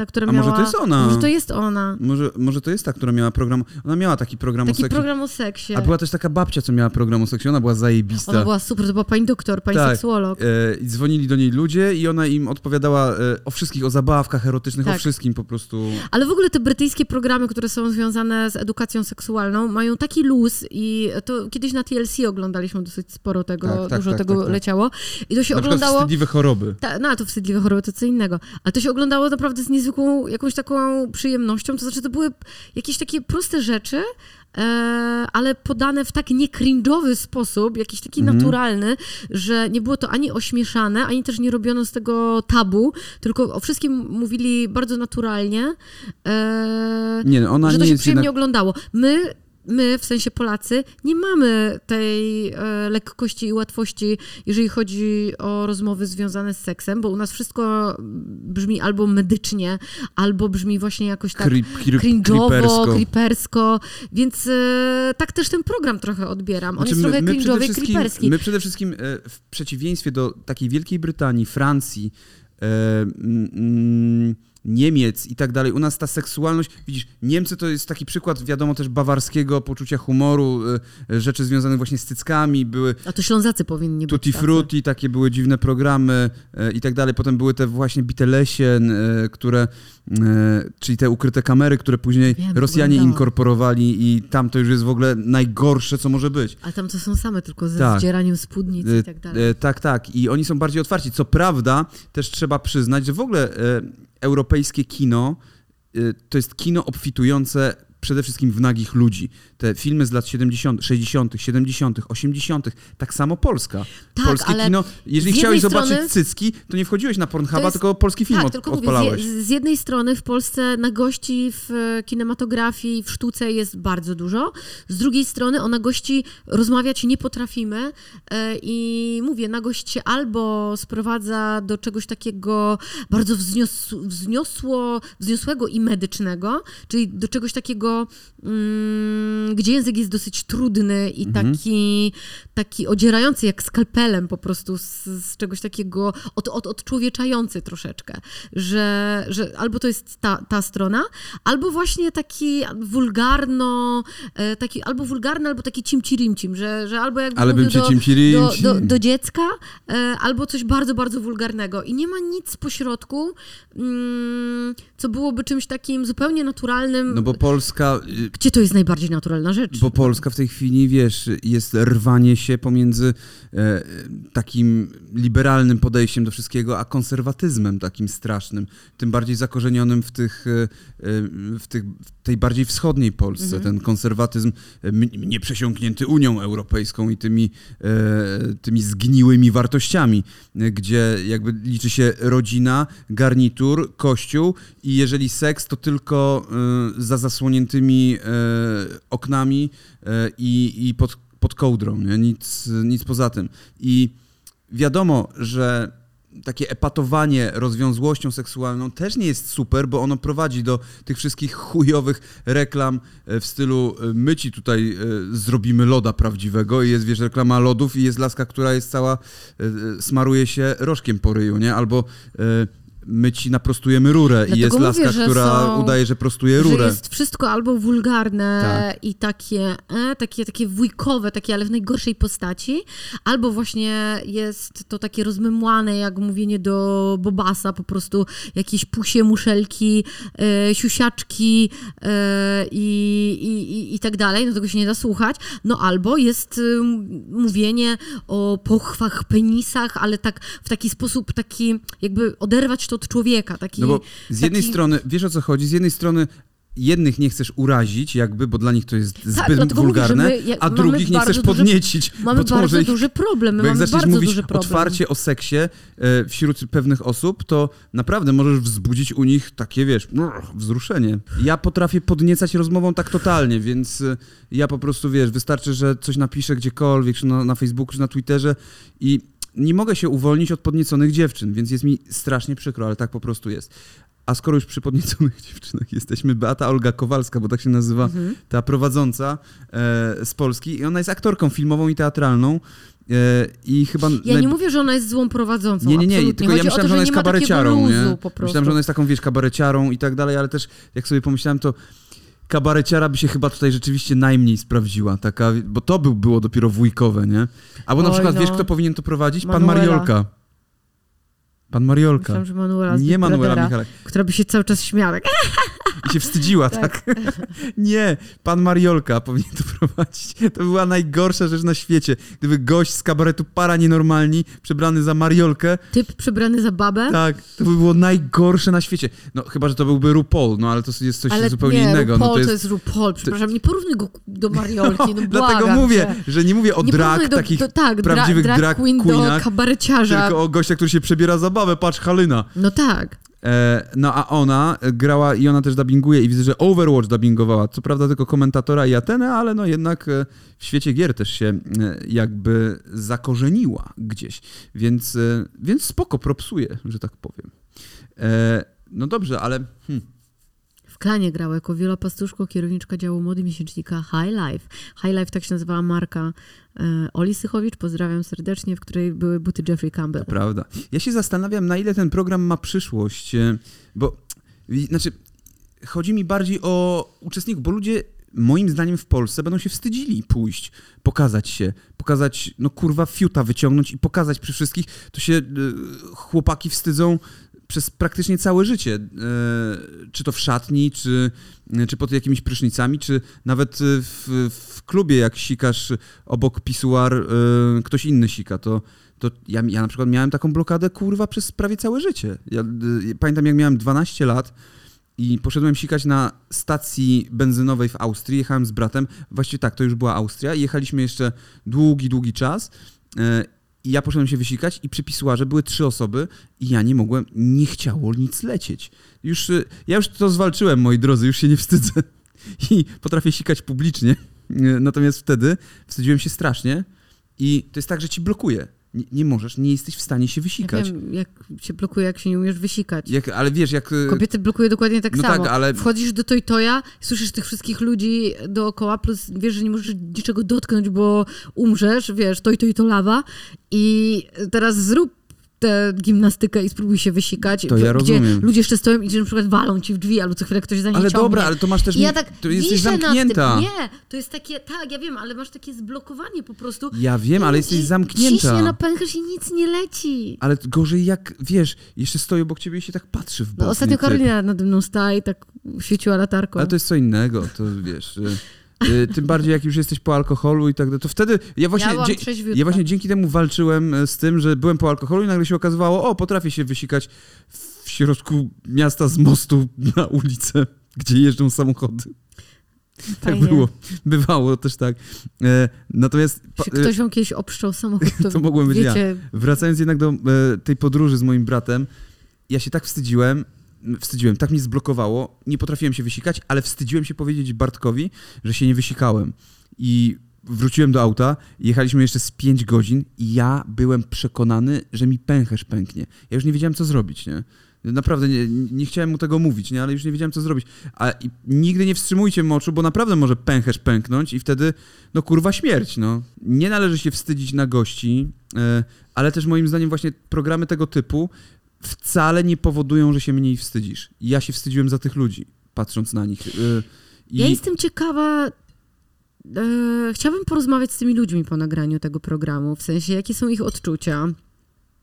Ta, która A miała... może to jest ona? Może to jest ona. Może, może to jest ta, która miała program. Ona miała taki program o Taki seksie. program o seksie. A była też taka babcia, co miała program o seksie. Ona była zajebista. Ona była super, to była pani doktor, pani Tak. seksuolog. E, i dzwonili do niej ludzie i ona im odpowiadała e, o wszystkich, o zabawkach erotycznych, o Tak. wszystkim po prostu. Ale w ogóle te brytyjskie programy, które są związane z edukacją seksualną, mają taki luz i to kiedyś na TLC oglądaliśmy dosyć sporo tego, Tak, tak, dużo tak, tego tak, tak. leciało. I to się Na oglądało... wstydliwe choroby. Ta, no, to wstydliwe choroby to co innego. Ale to się oglądało naprawdę z niezwykłą, jakąś taką przyjemnością. To znaczy, to były jakieś takie proste rzeczy, e, ale podane w tak nie-cringe'owy sposób, jakiś taki Mhm. naturalny, że nie było to ani ośmieszane, ani też nie robiono z tego tabu, tylko o wszystkim mówili bardzo naturalnie. E, Nie, no, ona że to nie się przyjemnie jednak... oglądało. My, my, w sensie Polacy, nie mamy tej e, lekkości i łatwości, jeżeli chodzi o rozmowy związane z seksem, bo u nas wszystko brzmi albo medycznie, albo brzmi właśnie jakoś tak creep, cringe'owo, creepersko. więc e, tak też ten program trochę odbieram. On Znaczy, jest trochę przede cringe'owy i creeperski. My przede wszystkim, e, w przeciwieństwie do takiej Wielkiej Brytanii, Francji, e, mm, Niemiec i tak dalej, u nas ta seksualność, widzisz, Niemcy to jest taki przykład, wiadomo, też bawarskiego poczucia humoru, e, rzeczy związanych właśnie z cyckami, były A to Ślązacy powinni być Tutti. Frutti, takie były dziwne programy e, i tak dalej. Potem były te właśnie Bitelesien, e, które, czyli te ukryte kamery, które później Wiem, Rosjanie oglądałam. inkorporowali i tam to już jest w ogóle najgorsze, co może być. Ale tam to są same tylko ze Tak. zdzieraniem spódnic i tak dalej. E, tak, tak. I oni są bardziej otwarci. Co prawda, też trzeba przyznać, że w ogóle e, europejskie kino e, to jest kino obfitujące przede wszystkim w nagich ludzi. Te filmy z lat 70., 60., 70., 80., tak samo Polska. Tak, Polskie kino, jeżeli chciałeś jednej zobaczyć strony- cycki, to nie wchodziłeś na Pornhuba, jest- tylko polski film tak, od, tylko mówię, odpalałeś. z, z jednej strony w Polsce nagości w e, kinematografii, w sztuce jest bardzo dużo, z drugiej strony o nagości rozmawiać nie potrafimy e, i mówię, nagość się albo sprowadza do czegoś takiego bardzo wznios, wzniosło, wzniosłego i medycznego, czyli do czegoś takiego, mm, gdzie język jest dosyć trudny i Mhm. taki, taki odzierający jak skalpelem po prostu z, z czegoś takiego od, od, odczłowieczający troszeczkę, że, że albo to jest ta, ta strona, albo właśnie taki wulgarno, e, taki albo wulgarny, albo taki cimcirimcim, że, że albo jakby Ale bym mówił do, do, do, do dziecka, e, albo coś bardzo, bardzo wulgarnego. I nie ma nic pośrodku, mm, co byłoby czymś takim zupełnie naturalnym. No bo Polska, y, Gdzie to jest najbardziej naturalna rzecz? Bo Polska w tej chwili, wiesz, jest rwanie się pomiędzy e, takim liberalnym podejściem do wszystkiego, a konserwatyzmem takim strasznym, tym bardziej zakorzenionym w, tych, e, e, w, tych, w tej bardziej wschodniej Polsce. Ten konserwatyzm nieprzesiąknięty Unią Europejską i tymi, e, tymi zgniłymi wartościami, e, gdzie jakby liczy się rodzina, garnitur, kościół i jeżeli seks, to tylko e, za zasłoniętymi e, oknami e, i, i pod, pod kołdrą, nie? Nic, nic poza tym. I wiadomo, że takie epatowanie rozwiązłością seksualną też nie jest super, bo ono prowadzi do tych wszystkich chujowych reklam e, w stylu my ci tutaj zrobimy loda prawdziwego i jest, wiesz, reklama lodów i jest laska, która jest cała, smaruje się rożkiem po ryju, nie? Albo my ci naprostujemy rurę Dlatego i jest mówię, laska, że która są- udaje, że prostuje Że rurę. jest wszystko albo wulgarne Tak. i takie, e, takie, takie wujkowe, takie, ale w najgorszej postaci, albo właśnie jest to takie rozmymłane, jak mówienie do Bobasa, po prostu jakieś pusie, muszelki, e, siusiaczki e, i, i, i, i tak dalej, no tego się nie da słuchać. No albo jest y, mówienie o pochwach, penisach, ale tak w taki sposób, taki jakby oderwać to od człowieka. Taki, No bo z jednej taki- strony, wiesz o co chodzi, z jednej strony jednych nie chcesz urazić, jakby, bo dla nich to jest zbyt Tak, dlatego mówię, wulgarne, my a drugich nie chcesz duży- podniecić. Mamy to bardzo ich, duży problem. My bo jak zaczniesz mówić otwarcie o seksie e, wśród pewnych osób, to naprawdę możesz wzbudzić u nich takie, wiesz, wzruszenie. Ja potrafię podniecać rozmową tak totalnie, więc e, ja po prostu, wiesz, wystarczy, że coś napiszę gdziekolwiek, czy na, na Facebooku, czy na Twitterze i nie mogę się uwolnić od podnieconych dziewczyn, więc jest mi strasznie przykro, ale tak po prostu jest. A skoro już przy podnieconych dziewczynach jesteśmy, Beata Olga Kowalska, bo tak się nazywa Mhm. ta prowadząca e, z Polski i ona jest aktorką filmową i teatralną e, i chyba... Ja naj- nie mówię, że ona jest złą prowadzącą. nie, nie, nie, absolutnie. tylko ja Chodzi o myślałem, to, że ona jest kabareciarą, nie? luzu. Myślałem, że ona jest taką, wiesz, kabareciarą i tak dalej, ale też jak sobie pomyślałem, to kabareciara by się chyba tutaj rzeczywiście najmniej sprawdziła, taka, bo to był, było dopiero wujkowe, nie? Albo na Oj, przykład, no. wiesz, kto powinien to prowadzić? Pan Manuela. Mariolka. Pan Mariolka. Myślałam, że Manuela Nie Manuela Michalek. która by się cały czas śmiała. Tak, I się wstydziła, tak? nie, pan Mariolka powinien to prowadzić. To była najgorsza rzecz na świecie. Gdyby gość z kabaretu Para Nienormalni, przebrany za Mariolkę, Typ przebrany za babę. tak, to by było najgorsze na świecie. No chyba, że to byłby RuPaul, no ale to jest coś ale zupełnie nie, innego. RuPaul no, to jest RuPaul. Przepraszam, nie porównuj go do Mariolki, no Dlatego błagam mówię, że nie mówię o Nie drag, do, takich do, tak, prawdziwych drag, drag queen do queenach, kabareciarza. tylko o gościa, który się przebiera za babę, patrz, Halina. No tak. E, no a ona grała i ona też dubbinguje i widzę, że Overwatch dubbingowała. Co prawda tylko komentatora i Atenę, ale no jednak e, w świecie gier też się e, jakby zakorzeniła gdzieś. Więc, e, więc spoko, propsuje, że tak powiem. E, no dobrze, ale hmm, W klanie grała jako Wiola Pastuszko, kierowniczka działu mody miesięcznika High Life. High Life tak się nazywała marka e, Oli Sychowicz, pozdrawiam serdecznie, w której były buty Jeffrey Campbell. prawda. Ja się zastanawiam, na ile ten program ma przyszłość, e, bo znaczy chodzi mi bardziej o uczestników, bo ludzie moim zdaniem w Polsce będą się wstydzili pójść, pokazać się, pokazać, no kurwa, fiuta wyciągnąć i pokazać przy wszystkich. To się y, chłopaki wstydzą przez praktycznie całe życie. E, czy to w szatni, czy, czy pod jakimiś prysznicami, czy nawet y, w, w klubie, jak sikasz obok pisuar, ktoś inny sika, to to ja, ja na przykład miałem taką blokadę, kurwa, przez prawie całe życie. Ja, pamiętam, jak miałem 12 lat i poszedłem sikać na stacji benzynowej w Austrii, jechałem z bratem, właściwie tak, to już była Austria jechaliśmy jeszcze długi, długi czas i ja poszedłem się wysikać i przy pisuarze były trzy osoby i ja nie mogłem, nie chciało nic lecieć. Już, y, ja już to zwalczyłem, moi drodzy, już się nie wstydzę i potrafię sikać publicznie, Y, natomiast wtedy wstydziłem się strasznie i to jest tak, że ci blokuje. Nie, nie możesz, nie jesteś w stanie się Ja wysikać. wiem, jak się blokuje, jak się nie umiesz wysikać. Jak, ale wiesz, jak... y, Kobiety blokuje dokładnie tak No samo. tak, ale- Wchodzisz do Toytoja, słyszysz tych wszystkich ludzi dookoła, plus wiesz, że nie możesz niczego dotknąć, bo umrzesz, wiesz, Toy Toy to lawa i teraz zrób tę gimnastykę i spróbuj się wysikać, To ja gdzie rozumiem. ludzie jeszcze stoją i na przykład walą ci w drzwi, albo co chwilę ktoś za nie Ale ciągnie. dobra, ale to masz też... I ja tak to jesteś zamknięta. Nie, to jest takie, tak, ja wiem, ale masz takie zblokowanie po prostu. Ja wiem, ale jesteś zamknięta. Ciśnie na pęcherz i nic nie leci. Ale gorzej jak, wiesz, jeszcze stoi obok ciebie i się tak patrzy w bok. No, ostatnio. Karolina nade mną stała i tak świeciła latarką. Ale to jest co innego, to wiesz... y, Tym bardziej jak już jesteś po alkoholu i tak dalej, to wtedy ja właśnie, Ja ja właśnie dzięki temu walczyłem e, z tym, że byłem po alkoholu i nagle się okazywało, o, potrafię się wysikać w środku miasta z mostu na ulicę, gdzie jeżdżą samochody. Tak Fajnie. było. Bywało też tak. E, natomiast pa- Jeśli ktoś wam kiedyś obszczał samochód, to, To mogłem być ja. wiecie, Wracając jednak do e, tej podróży z moim bratem, ja się tak wstydziłem, wstydziłem, tak mnie zblokowało, nie potrafiłem się wysikać, ale wstydziłem się powiedzieć Bartkowi, że się nie wysikałem. I wróciłem do auta, jechaliśmy jeszcze z 5 godzin i ja byłem przekonany, że mi pęcherz pęknie. Ja już nie wiedziałem, co zrobić, nie? Naprawdę nie, nie chciałem mu tego mówić, nie? ale już nie wiedziałem, co zrobić. A nigdy nie wstrzymujcie moczu, bo naprawdę może pęcherz pęknąć i wtedy, no kurwa, śmierć, no. Nie należy się wstydzić na gości, e, ale też moim zdaniem właśnie programy tego typu wcale nie powodują, że się mniej wstydzisz. Ja się wstydziłem za tych ludzi, patrząc na nich. Y, Ja jestem ciekawa. E, chciałabym porozmawiać z tymi ludźmi po nagraniu tego programu, w sensie jakie są ich odczucia.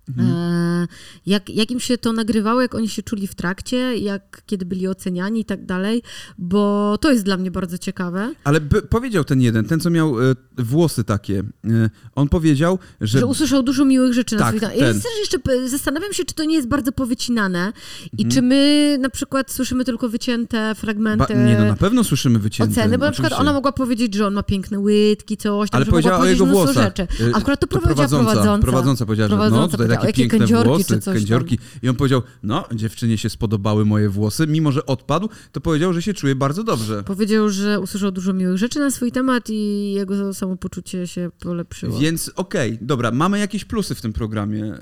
Mhm. E, jak, jak im się to nagrywało, jak oni się czuli w trakcie, jak kiedy byli oceniani i tak dalej, bo to jest dla mnie bardzo ciekawe. Ale powiedział ten jeden, ten co miał e, włosy takie, e, on powiedział, że... Że usłyszał dużo miłych rzeczy na Tak, swój temat. Ja ten. też jeszcze p- zastanawiam się, czy to nie jest bardzo powycinane i Mhm. czy my na przykład słyszymy tylko wycięte Ba, fragmenty nie, no na pewno słyszymy wycięte. oceny, bo na przykład ona mogła powiedzieć, że on ma piękne łydki, coś tam, Ale że mogła powiedziała o powiedzieć jego mnóstwo włosach. rzeczy. Akurat to to prowadziła prowadząca. Prowadząca powiedziała, że no, Prowadząca tutaj takie jakie piękne włosy, tam. kędziorki. I on powiedział, no, dziewczynie się spodobały moje włosy, mimo że odpadł, to powiedział, że się czuje bardzo dobrze. Powiedział, że usłyszał dużo miłych rzeczy na swój temat i jego samopoczucie się polepszyło. Więc okej, dobra, mamy jakieś plusy w tym programie, e,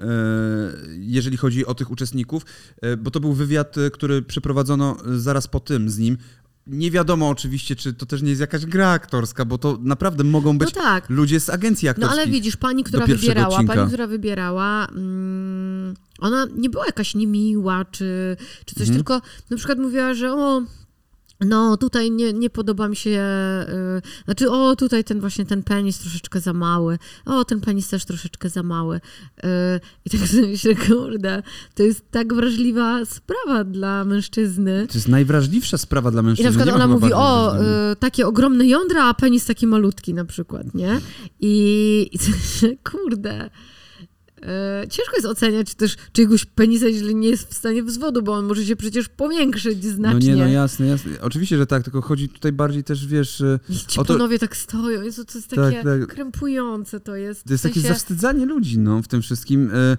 jeżeli chodzi o tych uczestników, e, bo to był wywiad, e, który przeprowadzono zaraz po tym z nim. Nie wiadomo oczywiście, czy to też nie jest jakaś gra aktorska, bo to naprawdę mogą No być tak. ludzie z agencji No aktorskich. ale widzisz, pani, która wybierała, odcinka. pani, która wybierała, mm, ona nie była jakaś niemiła czy, czy coś, Mhm. tylko na przykład mówiła, że o, no tutaj nie, nie podoba mi się, y, znaczy o tutaj ten właśnie ten penis troszeczkę za mały, o ten penis też troszeczkę za mały. Y, I tak sobie myślę, kurde, to jest tak wrażliwa sprawa dla mężczyzny. To jest najwrażliwsza sprawa dla I mężczyzn. na przykład ona mówi, o, wrażliwych. y, takie ogromne jądra, a penis taki malutki na przykład, nie? I, i kurde, y, ciężko jest oceniać też czyjegoś penisa, jeżeli nie jest w stanie wzwodu, bo on może się przecież powiększyć No znacznie. nie, no jasne, jasne. Oczywiście, że tak, tylko chodzi tutaj bardziej też, wiesz, e, I ci o to- panowie tak stoją, Jezu, to jest Tak, takie tak. krępujące to jest. to jest w takie sensie, zawstydzanie ludzi, no, w tym wszystkim. e,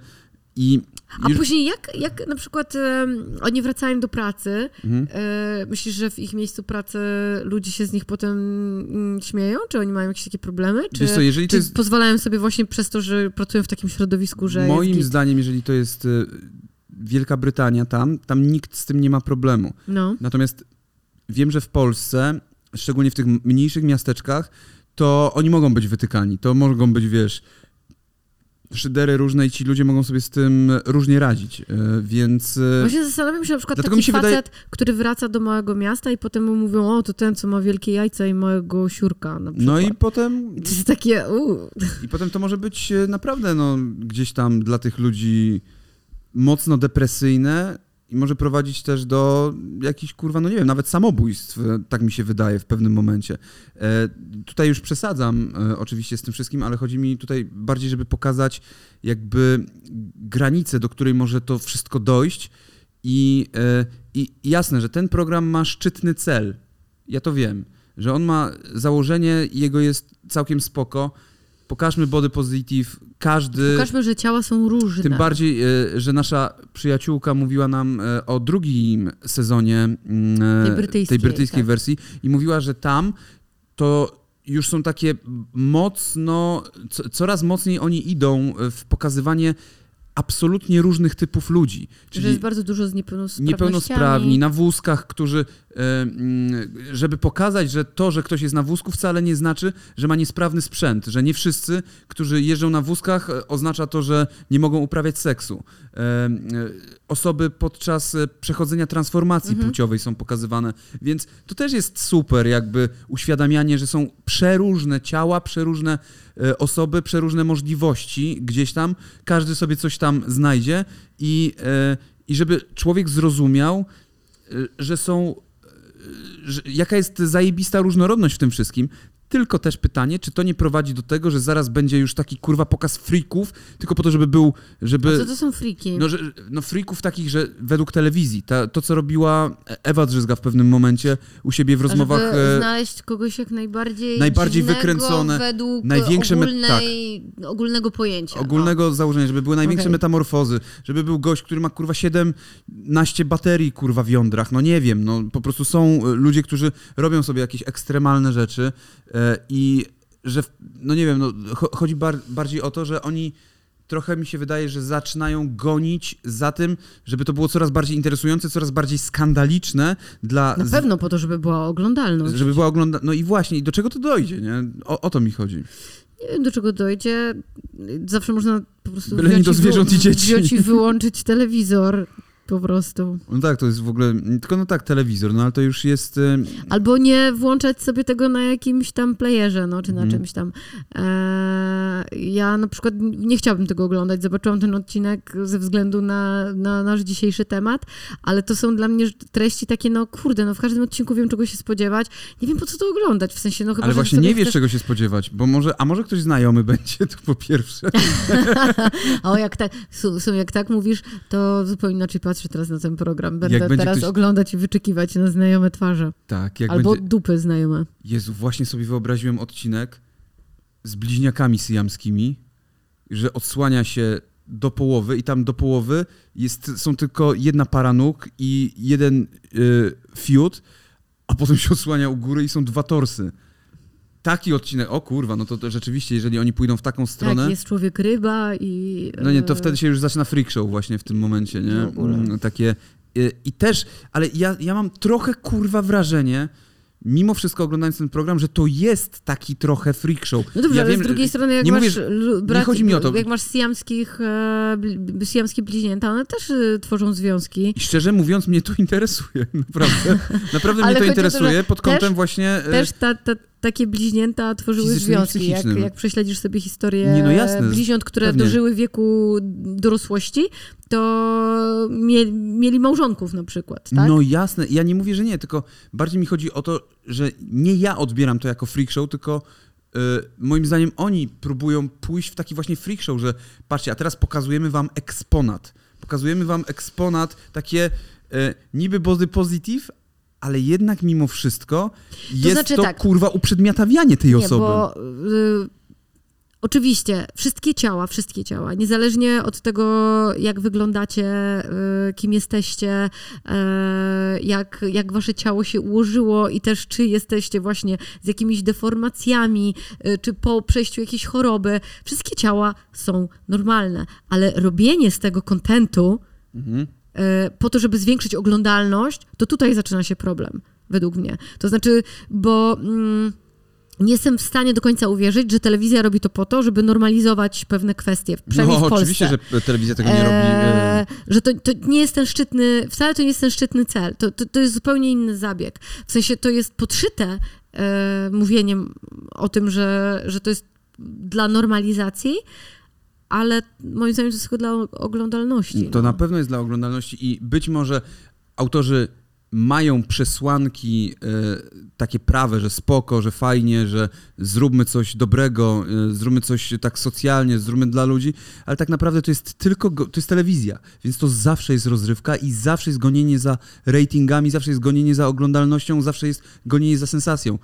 I A już- później jak, jak na przykład em, oni wracają do pracy, Mhm. e, myślisz, że w ich miejscu pracy ludzie się z nich potem mm, śmieją? Czy oni mają jakieś takie problemy? Czy, co, jeżeli to czy jest pozwalają sobie właśnie przez to, że pracują w takim środowisku, że Moim zdaniem, jeżeli to jest e, Wielka Brytania tam, tam nikt z tym nie ma problemu. No. Natomiast wiem, że w Polsce, szczególnie w tych mniejszych miasteczkach, to oni mogą być wytykani. To mogą być, wiesz, szydery różne i ci ludzie mogą sobie z tym różnie radzić. e, Więc e, Właśnie zastanawiam się na przykład Dlatego taki facet, wydaje- który wraca do małego miasta i potem mu mówią, o to ten, co ma wielkie jajca i małego siurka na przykład. no i potem To jest takie, uuu. I potem to może być e, naprawdę no, gdzieś tam dla tych ludzi mocno depresyjne i może prowadzić też do jakichś, kurwa, no nie wiem, nawet samobójstw, tak mi się wydaje w pewnym momencie. E, tutaj już przesadzam e, oczywiście z tym wszystkim, ale chodzi mi tutaj bardziej, żeby pokazać jakby granicę, do której może to wszystko dojść i, e, i jasne, że ten program ma szczytny cel. Ja to wiem, że on ma założenie i jego jest całkiem spoko. Pokażmy body positive, każdy... Pokażmy, że ciała są różne. Tym bardziej, e, że nasza przyjaciółka mówiła nam e, o drugim sezonie mm, e, Tej brytyjskiej, brytyjskiej tak. wersji i mówiła, że tam to już są takie mocno, co, coraz mocniej oni idą w pokazywanie absolutnie różnych typów ludzi. Że jest bardzo dużo z niepełnosprawnościami. niepełnosprawni, na wózkach, którzy, e, mm, żeby pokazać, że to, że ktoś jest na wózku wcale nie znaczy, że ma niesprawny sprzęt, że nie wszyscy, którzy jeżdżą na wózkach e, oznacza to, że nie mogą uprawiać seksu. E, Osoby podczas przechodzenia transformacji Mhm. płciowej są pokazywane, więc to też jest super jakby uświadamianie, że są przeróżne ciała, przeróżne osoby, przeróżne możliwości gdzieś tam, każdy sobie coś tam znajdzie i, e, i żeby człowiek zrozumiał, e, że są, e, że, jaka jest zajebista różnorodność w tym wszystkim. Tylko też pytanie, czy to nie prowadzi do tego, że zaraz będzie już taki kurwa pokaz freaków, tylko po to, żeby był, A żeby... co to są friki? No, że, no freaków takich, że według telewizji, ta, to co robiła Ewa Drzyzga w pewnym momencie u siebie w rozmowach... Żeby e, znaleźć kogoś jak najbardziej najbardziej wykręcone, według największe ogólnej, ogólnego pojęcia. ogólnego założenia, żeby były największe Okej. metamorfozy, żeby był gość, który ma kurwa 17 baterii kurwa w jądrach, no nie wiem, no po prostu są e, ludzie, którzy robią sobie jakieś ekstremalne rzeczy e, i że, no nie wiem, no, cho- chodzi bar, bardziej o to, że oni trochę mi się wydaje, że zaczynają gonić za tym, żeby to było coraz bardziej interesujące, coraz bardziej skandaliczne dla... Na pewno po to, żeby była oglądalność. Żeby była ogląda... No i właśnie, i do czego to dojdzie, nie? O, o to mi chodzi. Nie wiem, do czego dojdzie. Zawsze można po prostu Byle do wziąć i zwierząt i dzieci. Wziąć i wyłączyć telewizor po prostu. No tak, to jest w ogóle, tylko no tak, telewizor, no ale to już jest... e, Albo nie włączać sobie tego na jakimś tam playerze, no, czy na Mhm. czymś tam. Eee, ja na przykład nie chciałabym tego oglądać. Zobaczyłam ten odcinek ze względu na, na nasz dzisiejszy temat, ale to są dla mnie treści takie, no kurde, no w każdym odcinku wiem, czego się spodziewać. Nie wiem, po co to oglądać, w sensie, no chyba, Ale właśnie nie wiesz, chcesz... czego się spodziewać, bo może, a może ktoś znajomy będzie, to po pierwsze. O, jak tak, su- jak tak mówisz, to zupełnie inaczej patrzę teraz na ten program. Będę teraz ktoś- oglądać i wyczekiwać na znajome twarze. Tak, jak Albo będzie... dupy znajome. Jezu, właśnie sobie wyobraziłem odcinek z bliźniakami syjamskimi, że odsłania się do połowy i tam do połowy jest, są tylko jedna para nóg i jeden y, fiut, a potem się odsłania u góry i są dwa torsy. Taki odcinek, o kurwa, no to, to rzeczywiście, jeżeli oni pójdą w taką stronę, Tak, jest człowiek ryba i... no nie, to e, wtedy się już zaczyna freak show właśnie w tym momencie, nie? Mm, Takie y, i też, ale ja, ja mam trochę kurwa wrażenie, mimo wszystko oglądając ten program, że to jest taki trochę freak show. No dobrze, ja ale wiem, z drugiej strony, jak nie masz że- lu- braci, chodzi mi o to. jak masz siamskich, e, siamskie bliźnięta, one też e, tworzą związki. I szczerze mówiąc, mnie to interesuje, naprawdę. Naprawdę mnie to to, interesuje że pod kątem też- właśnie... e, Też ta, ta, takie bliźnięta tworzyły Fizycznym związki. Jak, psychicznym. jak prześledzisz sobie historię Nie, no jasne, bliźniąt, które pewnie. dożyły wieku dorosłości, to mie, mieli małżonków na przykład, tak? No jasne, ja nie mówię, że nie, tylko bardziej mi chodzi o to, że nie ja odbieram to jako freak show, tylko e, moim zdaniem oni próbują pójść w taki właśnie freak show, że patrzcie, a teraz pokazujemy wam eksponat. Pokazujemy wam eksponat, takie e, niby body positive, ale jednak mimo wszystko jest znaczy to tak. kurwa uprzedmiotawianie tej Nie, osoby. bo y, oczywiście wszystkie ciała, wszystkie ciała, niezależnie od tego, jak wyglądacie, y, kim jesteście, y, jak, jak wasze ciało się ułożyło i też czy jesteście właśnie z jakimiś deformacjami, y, czy po przejściu jakiejś choroby, wszystkie ciała są normalne, ale robienie z tego kontentu Mhm. E, po to, żeby zwiększyć oglądalność, to tutaj zaczyna się problem, według mnie. To znaczy, bo mm, nie jestem w stanie do końca uwierzyć, że telewizja robi to po to, żeby normalizować pewne kwestie, przynajmniej no w Polsce. oczywiście, że telewizja tego nie robi. Eee, że to, to nie jest ten szczytny, wcale to nie jest ten szczytny cel. To, to, to jest zupełnie inny zabieg. W sensie to jest podszyte e, mówieniem o tym, że, że to jest dla normalizacji, ale moim zdaniem to jest tylko dla oglądalności. To no. na pewno jest dla oglądalności i być może autorzy mają przesłanki e, takie prawe, że spoko, że fajnie, że zróbmy coś dobrego, e, zróbmy coś tak socjalnie, zróbmy dla ludzi, ale tak naprawdę to jest tylko, go- to jest telewizja, więc to zawsze jest rozrywka i zawsze jest gonienie za ratingami, zawsze jest gonienie za oglądalnością, zawsze jest gonienie za sensacją.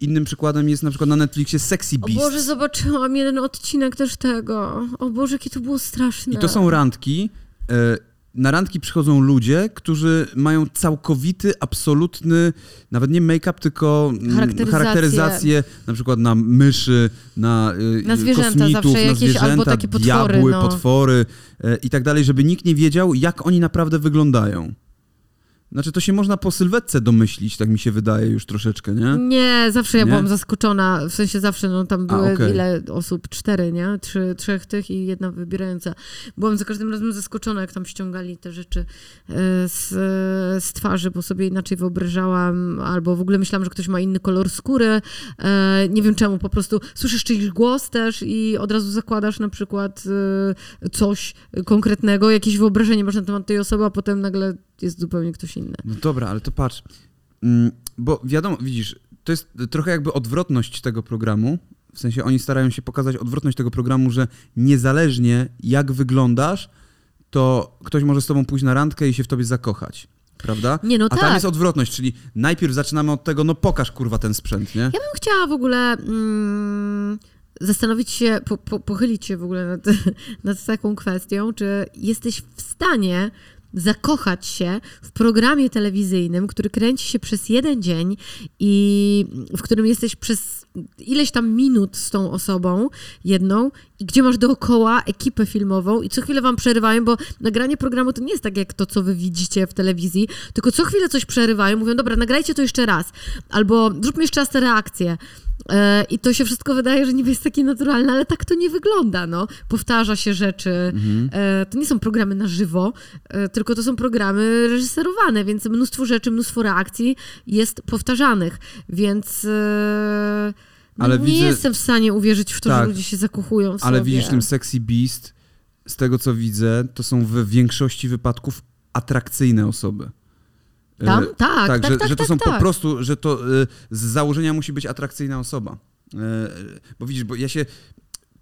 Innym przykładem jest na przykład na Netflixie Sexy O Beast. Boże, zobaczyłam jeden odcinek też tego. O Boże, jakie to było straszne. I to są randki. e, Na randki przychodzą ludzie, którzy mają całkowity, absolutny, nawet nie make-up, tylko mm, Charakteryzację. charakteryzację, na przykład na myszy, na, e, Na zwierzęta kosmitów, zawsze na jakieś, zwierzęta, albo takie potwory, diabły, no. potwory e, i tak dalej, żeby nikt nie wiedział, jak oni naprawdę wyglądają. Znaczy, to się można po sylwetce domyślić, tak mi się wydaje już troszeczkę, nie? Nie, zawsze ja Nie? byłam zaskoczona. W sensie zawsze, no tam były okej. ile osób? Cztery, nie? Trzy, trzech tych i jedna wybierająca. Byłam za każdym razem zaskoczona, jak tam ściągali te rzeczy e, z, z twarzy, bo sobie inaczej wyobrażałam, albo w ogóle myślałam, że ktoś ma inny kolor skóry. E, nie wiem czemu, po prostu słyszysz czyjś głos też i od razu zakładasz na przykład e, coś konkretnego, jakieś wyobrażenie masz na temat tej osoby, a potem nagle jest zupełnie ktoś inny. No dobra, ale to patrz. Mm, Bo wiadomo, widzisz, to jest trochę jakby odwrotność tego programu. W sensie oni starają się pokazać odwrotność tego programu, że niezależnie jak wyglądasz, to ktoś może z tobą pójść na randkę i się w tobie zakochać. Prawda? Nie, no A tam tak. jest odwrotność, czyli najpierw zaczynamy od tego, no pokaż kurwa ten sprzęt, nie? Ja bym chciała w ogóle mm, zastanowić się, po, po, pochylić się w ogóle nad, nad taką kwestią, czy jesteś w stanie zakochać się w programie telewizyjnym, który kręci się przez jeden dzień i w którym jesteś przez ileś tam minut z tą osobą jedną i gdzie masz dookoła ekipę filmową i co chwilę wam przerywają, bo nagranie programu to nie jest tak jak to, co wy widzicie w telewizji, tylko co chwilę coś przerywają, mówią, dobra, nagrajcie to jeszcze raz, albo zróbmy jeszcze raz te reakcje. E, I to się wszystko wydaje, że niby jest takie naturalne, ale tak to nie wygląda. No. Powtarza się rzeczy. Mhm. E, to nie są programy na żywo, e, tylko to są programy reżyserowane, więc mnóstwo rzeczy, mnóstwo reakcji jest powtarzanych. Więc no nie widzę- jestem w stanie uwierzyć w to, Tak. że ludzie się zakochują w Ale sobie. widzisz, tym Sexy Beast, z tego co widzę, to są w większości wypadków atrakcyjne osoby. E, Tam? Tak, tak, że, tak, że to tak, są tak. po prostu, że to y, z założenia musi być atrakcyjna osoba. Y, bo widzisz, bo ja się.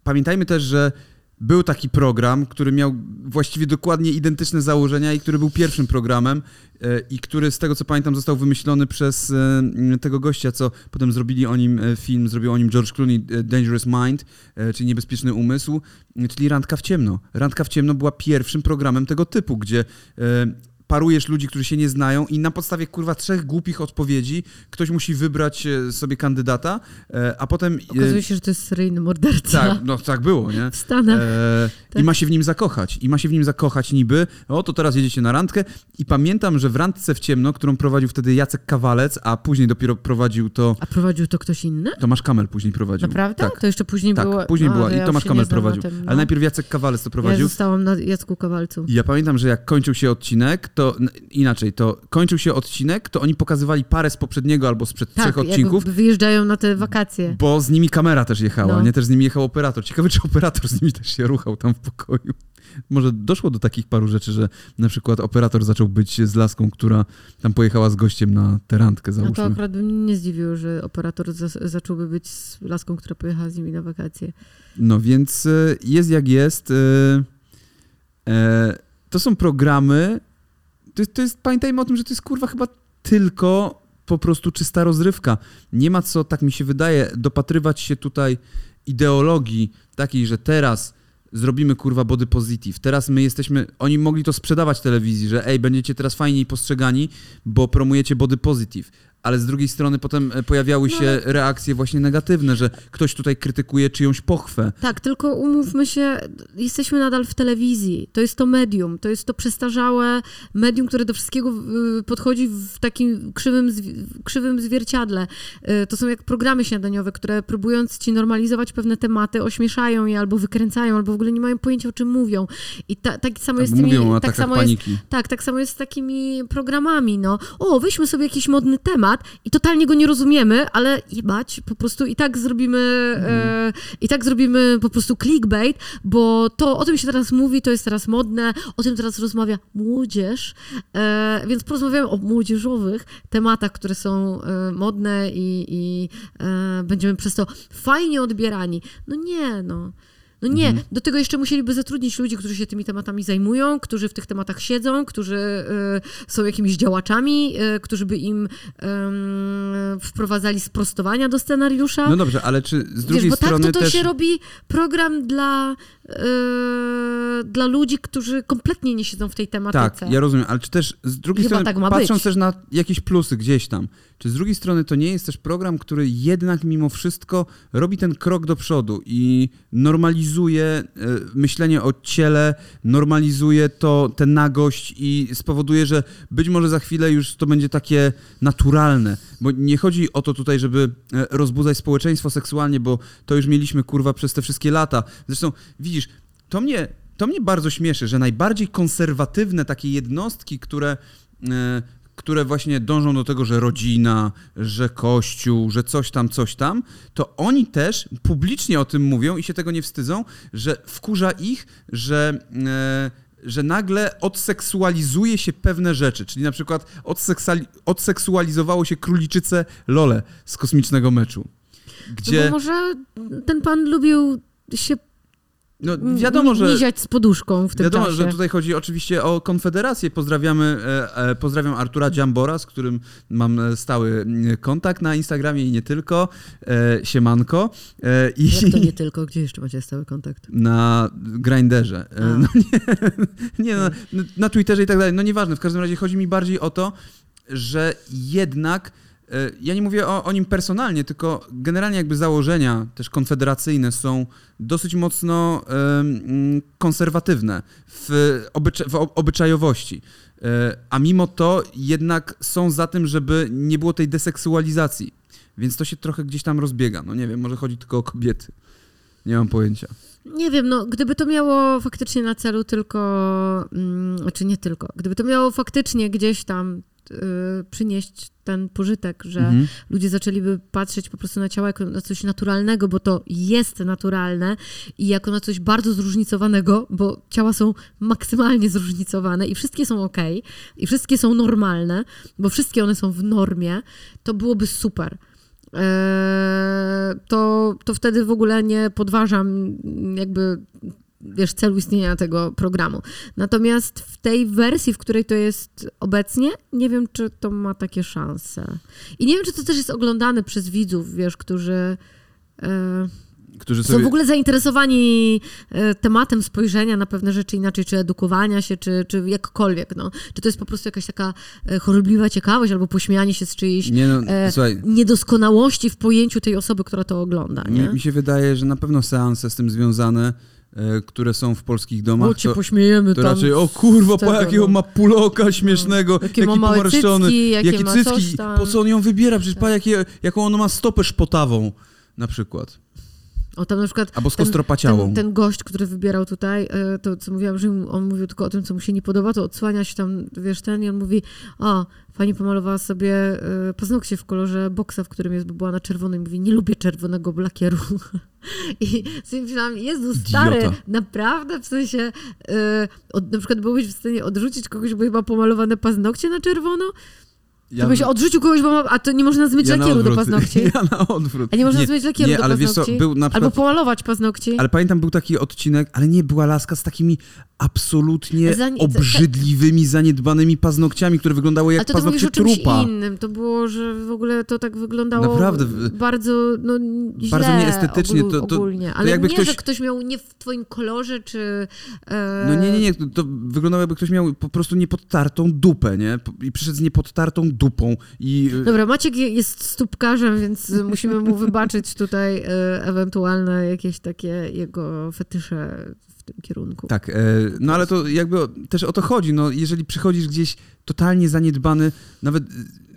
Pamiętajmy też, że był taki program, który miał właściwie dokładnie identyczne założenia i który był pierwszym programem i który z tego co pamiętam został wymyślony przez tego gościa, co potem zrobili o nim film, zrobił o nim George Clooney, Dangerous Mind, czyli Niebezpieczny Umysł, czyli Randka w ciemno. Randka w ciemno była pierwszym programem tego typu, gdzie parujesz ludzi, którzy się nie znają i na podstawie kurwa trzech głupich odpowiedzi ktoś musi wybrać e, sobie kandydata, e, a potem... e, Okazuje się, że to jest seryjny morderca. Tak, no tak było, nie? W Stanach. E, Tak. I ma się w nim zakochać. I ma się w nim zakochać niby. O, to teraz jedziecie na randkę. I pamiętam, że w randce w ciemno, którą prowadził wtedy Jacek Kawalec, a później dopiero prowadził to... A prowadził to ktoś inny? Tomasz Kamel później prowadził. Naprawdę? Tak. To jeszcze później Tak, było. później A, była i ja Tomasz Kamel prowadził. tym, no. Ale najpierw Jacek Kawalec to Ja prowadził. zostałam na Jacku Kowalcu. I Ja pamiętam, że jak kończył się odcinek, to inaczej, to kończył się odcinek, to oni pokazywali parę z poprzedniego albo sprzed trzech Tak, odcinków, jak wyjeżdżają na te wakacje. bo z nimi kamera też jechała, No. nie? Też z nimi jechał operator. Ciekawe, czy operator z nimi też się ruchał tam w pokoju. Może doszło do takich paru rzeczy, że na przykład operator zaczął być z laską, która tam pojechała z gościem na tę randkę, No to załóżmy. akurat by mnie nie zdziwiło, że operator za- zacząłby być z laską, która pojechała z nimi na wakacje. No więc e, jest jak jest. e, e, To są programy. To jest, to jest, pamiętajmy o tym, że to jest kurwa chyba tylko po prostu czysta rozrywka. Nie ma co, tak mi się wydaje, dopatrywać się tutaj ideologii takiej, że teraz zrobimy kurwa body positive. Teraz my jesteśmy, oni mogli to sprzedawać telewizji, że ej, będziecie teraz fajniej postrzegani, bo promujecie body positive. Ale z drugiej strony potem e, pojawiały No się ale- reakcje właśnie negatywne, że ktoś tutaj krytykuje czyjąś pochwę. Tak, tylko umówmy się, jesteśmy nadal w telewizji. To jest to medium, to jest to przestarzałe medium, które do wszystkiego y, podchodzi w takim krzywym, krzywym zwierciadle. Y, To są jak programy śniadaniowe, które próbując ci normalizować pewne tematy, ośmieszają je albo wykręcają, albo w ogóle nie mają pojęcia, o czym mówią. I ta, tak samo jest z tymi, Mówią o tak atakach samo jest paniki. Tak, tak samo jest z takimi programami, no. O, weźmy sobie jakiś modny temat i totalnie go nie rozumiemy, ale jebać, po prostu i tak zrobimy, e, i tak zrobimy po prostu clickbait, bo to o tym się teraz mówi, to jest teraz modne, o tym teraz rozmawia młodzież, e, więc porozmawiamy o młodzieżowych tematach, które są e, modne i, i e, będziemy przez to fajnie odbierani. No nie, no. No nie, Mhm. do tego jeszcze musieliby zatrudnić ludzi, którzy się tymi tematami zajmują, którzy w tych tematach siedzą, którzy e, są jakimiś działaczami, e, którzy by im em, wprowadzali sprostowania do scenariusza. No dobrze, ale czy z drugiej Wiesz, bo strony tak to, to też... się robi program dla, e, dla ludzi, którzy kompletnie nie siedzą w tej tematyce. Tak, ja rozumiem, ale czy też z drugiej Chyba strony, tak patrząc być. też na jakieś plusy gdzieś tam, czy z drugiej strony to nie jest też program, który jednak mimo wszystko robi ten krok do przodu i normalizuje e, myślenie o ciele, normalizuje to, tę nagość i spowoduje, że być może za chwilę już to będzie takie naturalne, bo nie chodzi o to tutaj, żeby e, rozbudzać społeczeństwo seksualnie, bo to już mieliśmy kurwa przez te wszystkie lata. Zresztą widzisz, to mnie, to mnie bardzo śmieszy, że najbardziej konserwatywne takie jednostki, które, e, które właśnie dążą do tego, że rodzina, że kościół, że coś tam, coś tam, to oni też publicznie o tym mówią i się tego nie wstydzą, że wkurza ich, że. E, że nagle odseksualizuje się pewne rzeczy, czyli na przykład odseksualizowało się króliczyce Lole z kosmicznego meczu. No Gdzie, bo może ten pan lubił się no wiadomo, że... miziać z poduszką w tym Wiadomo, czasie. że tutaj chodzi oczywiście o Konfederację. Pozdrawiamy, e, e, pozdrawiam Artura Dziambora, z którym mam e, stały mm, kontakt na Instagramie i nie tylko. Siemanko. I Jak to nie tylko, gdzie jeszcze macie stały kontakt? na Grinderze. No nie, nie no, na, na Twitterze i tak dalej. No nieważne, w każdym razie chodzi mi bardziej o to, że jednak ja nie mówię o, o nim personalnie, tylko generalnie jakby założenia też konfederacyjne są dosyć mocno em, konserwatywne w, w obyczajowości. E, A mimo to jednak są za tym, żeby nie było tej deseksualizacji. Więc to się trochę gdzieś tam rozbiega. No nie wiem, może chodzi tylko o kobiety. Nie mam pojęcia. Nie wiem, no gdyby to miało faktycznie na celu tylko, mm, znaczy nie tylko, gdyby to miało faktycznie gdzieś tam y, przynieść ten pożytek, że Mhm. ludzie zaczęliby patrzeć po prostu na ciało jako na coś naturalnego, bo to jest naturalne i jako na coś bardzo zróżnicowanego, bo ciała są maksymalnie zróżnicowane i wszystkie są ok, i wszystkie są normalne, bo wszystkie one są w normie, to byłoby super. Eee, to, to wtedy w ogóle nie podważam jakby wiesz, celu istnienia tego programu. Natomiast w tej wersji, w której to jest obecnie, nie wiem, czy to ma takie szanse. I nie wiem, czy to też jest oglądane przez widzów, wiesz, którzy e, Którzy są sobie... w ogóle zainteresowani e, tematem spojrzenia na pewne rzeczy inaczej, czy edukowania się, czy, czy jakkolwiek. No. Czy to jest po prostu jakaś taka e, chorobliwa ciekawość, albo pośmianie się z czyjejś Nie no, e, słuchaj, niedoskonałości w pojęciu tej osoby, która to ogląda. mi, Nie? mi się wydaje, że na pewno seanse z tym związane, e, które są w polskich Bo domach, cię to, pośmiejemy to tam. raczej, o kurwa, tego, po jakiego no. ma puloka śmiesznego, Jakie jaki pomarszczony, cycki, jakie coś cycki, po co on ją wybiera, przecież pa, jakie, jaką ona ma stopę szpotawą, na przykład, O, tam na przykład albo ten, ten, ten gość, który wybierał tutaj, e, to co mówiłam, że on mówił tylko o tym, co mu się nie podoba, to odsłania się tam, wiesz, ten i on mówi, o, pani pomalowała sobie e, paznokcie w kolorze boksa, w którym jest, bo była na czerwono i mówi, nie lubię czerwonego lakieru. I sobie myślałam, Jezu, stary, Idiota. naprawdę, w sensie, e, od, na przykład byłbyś w stanie odrzucić kogoś, bo ma pomalowane paznokcie na czerwono? To byś odrzucił kogoś, bo ma, a to nie można zmyć ja lakieru do paznokci. Ja na odwrót. A nie można nie, zmyć lakieru nie, do ale wiesz co, paznokci? był na Albo przykład... pomalować paznokci. Ale pamiętam, był taki odcinek, ale nie, była laska z takimi absolutnie Zani- obrzydliwymi, zaniedbanymi paznokciami, które wyglądały jak Ale to mówisz paznokcie o czymś trupa. innym. To było, że w ogóle to tak wyglądało Naprawdę, bardzo no, źle Bardzo nieestetycznie. ogólu- To- to- ogólnie. to Ale jakby nie, ktoś- że ktoś miał nie w twoim kolorze, czy... E... No nie, nie, nie, to, to wyglądało jakby ktoś miał po prostu niepodtartą dupę, nie? I przyszedł z niepodtartą dupą i... Dobra, Maciek je- jest stópkarzem, więc musimy mu wybaczyć tutaj e, ewentualne jakieś takie jego fetysze w tym kierunku. Tak, e, no ale to jakby też o to chodzi, no jeżeli przychodzisz gdzieś totalnie zaniedbany, nawet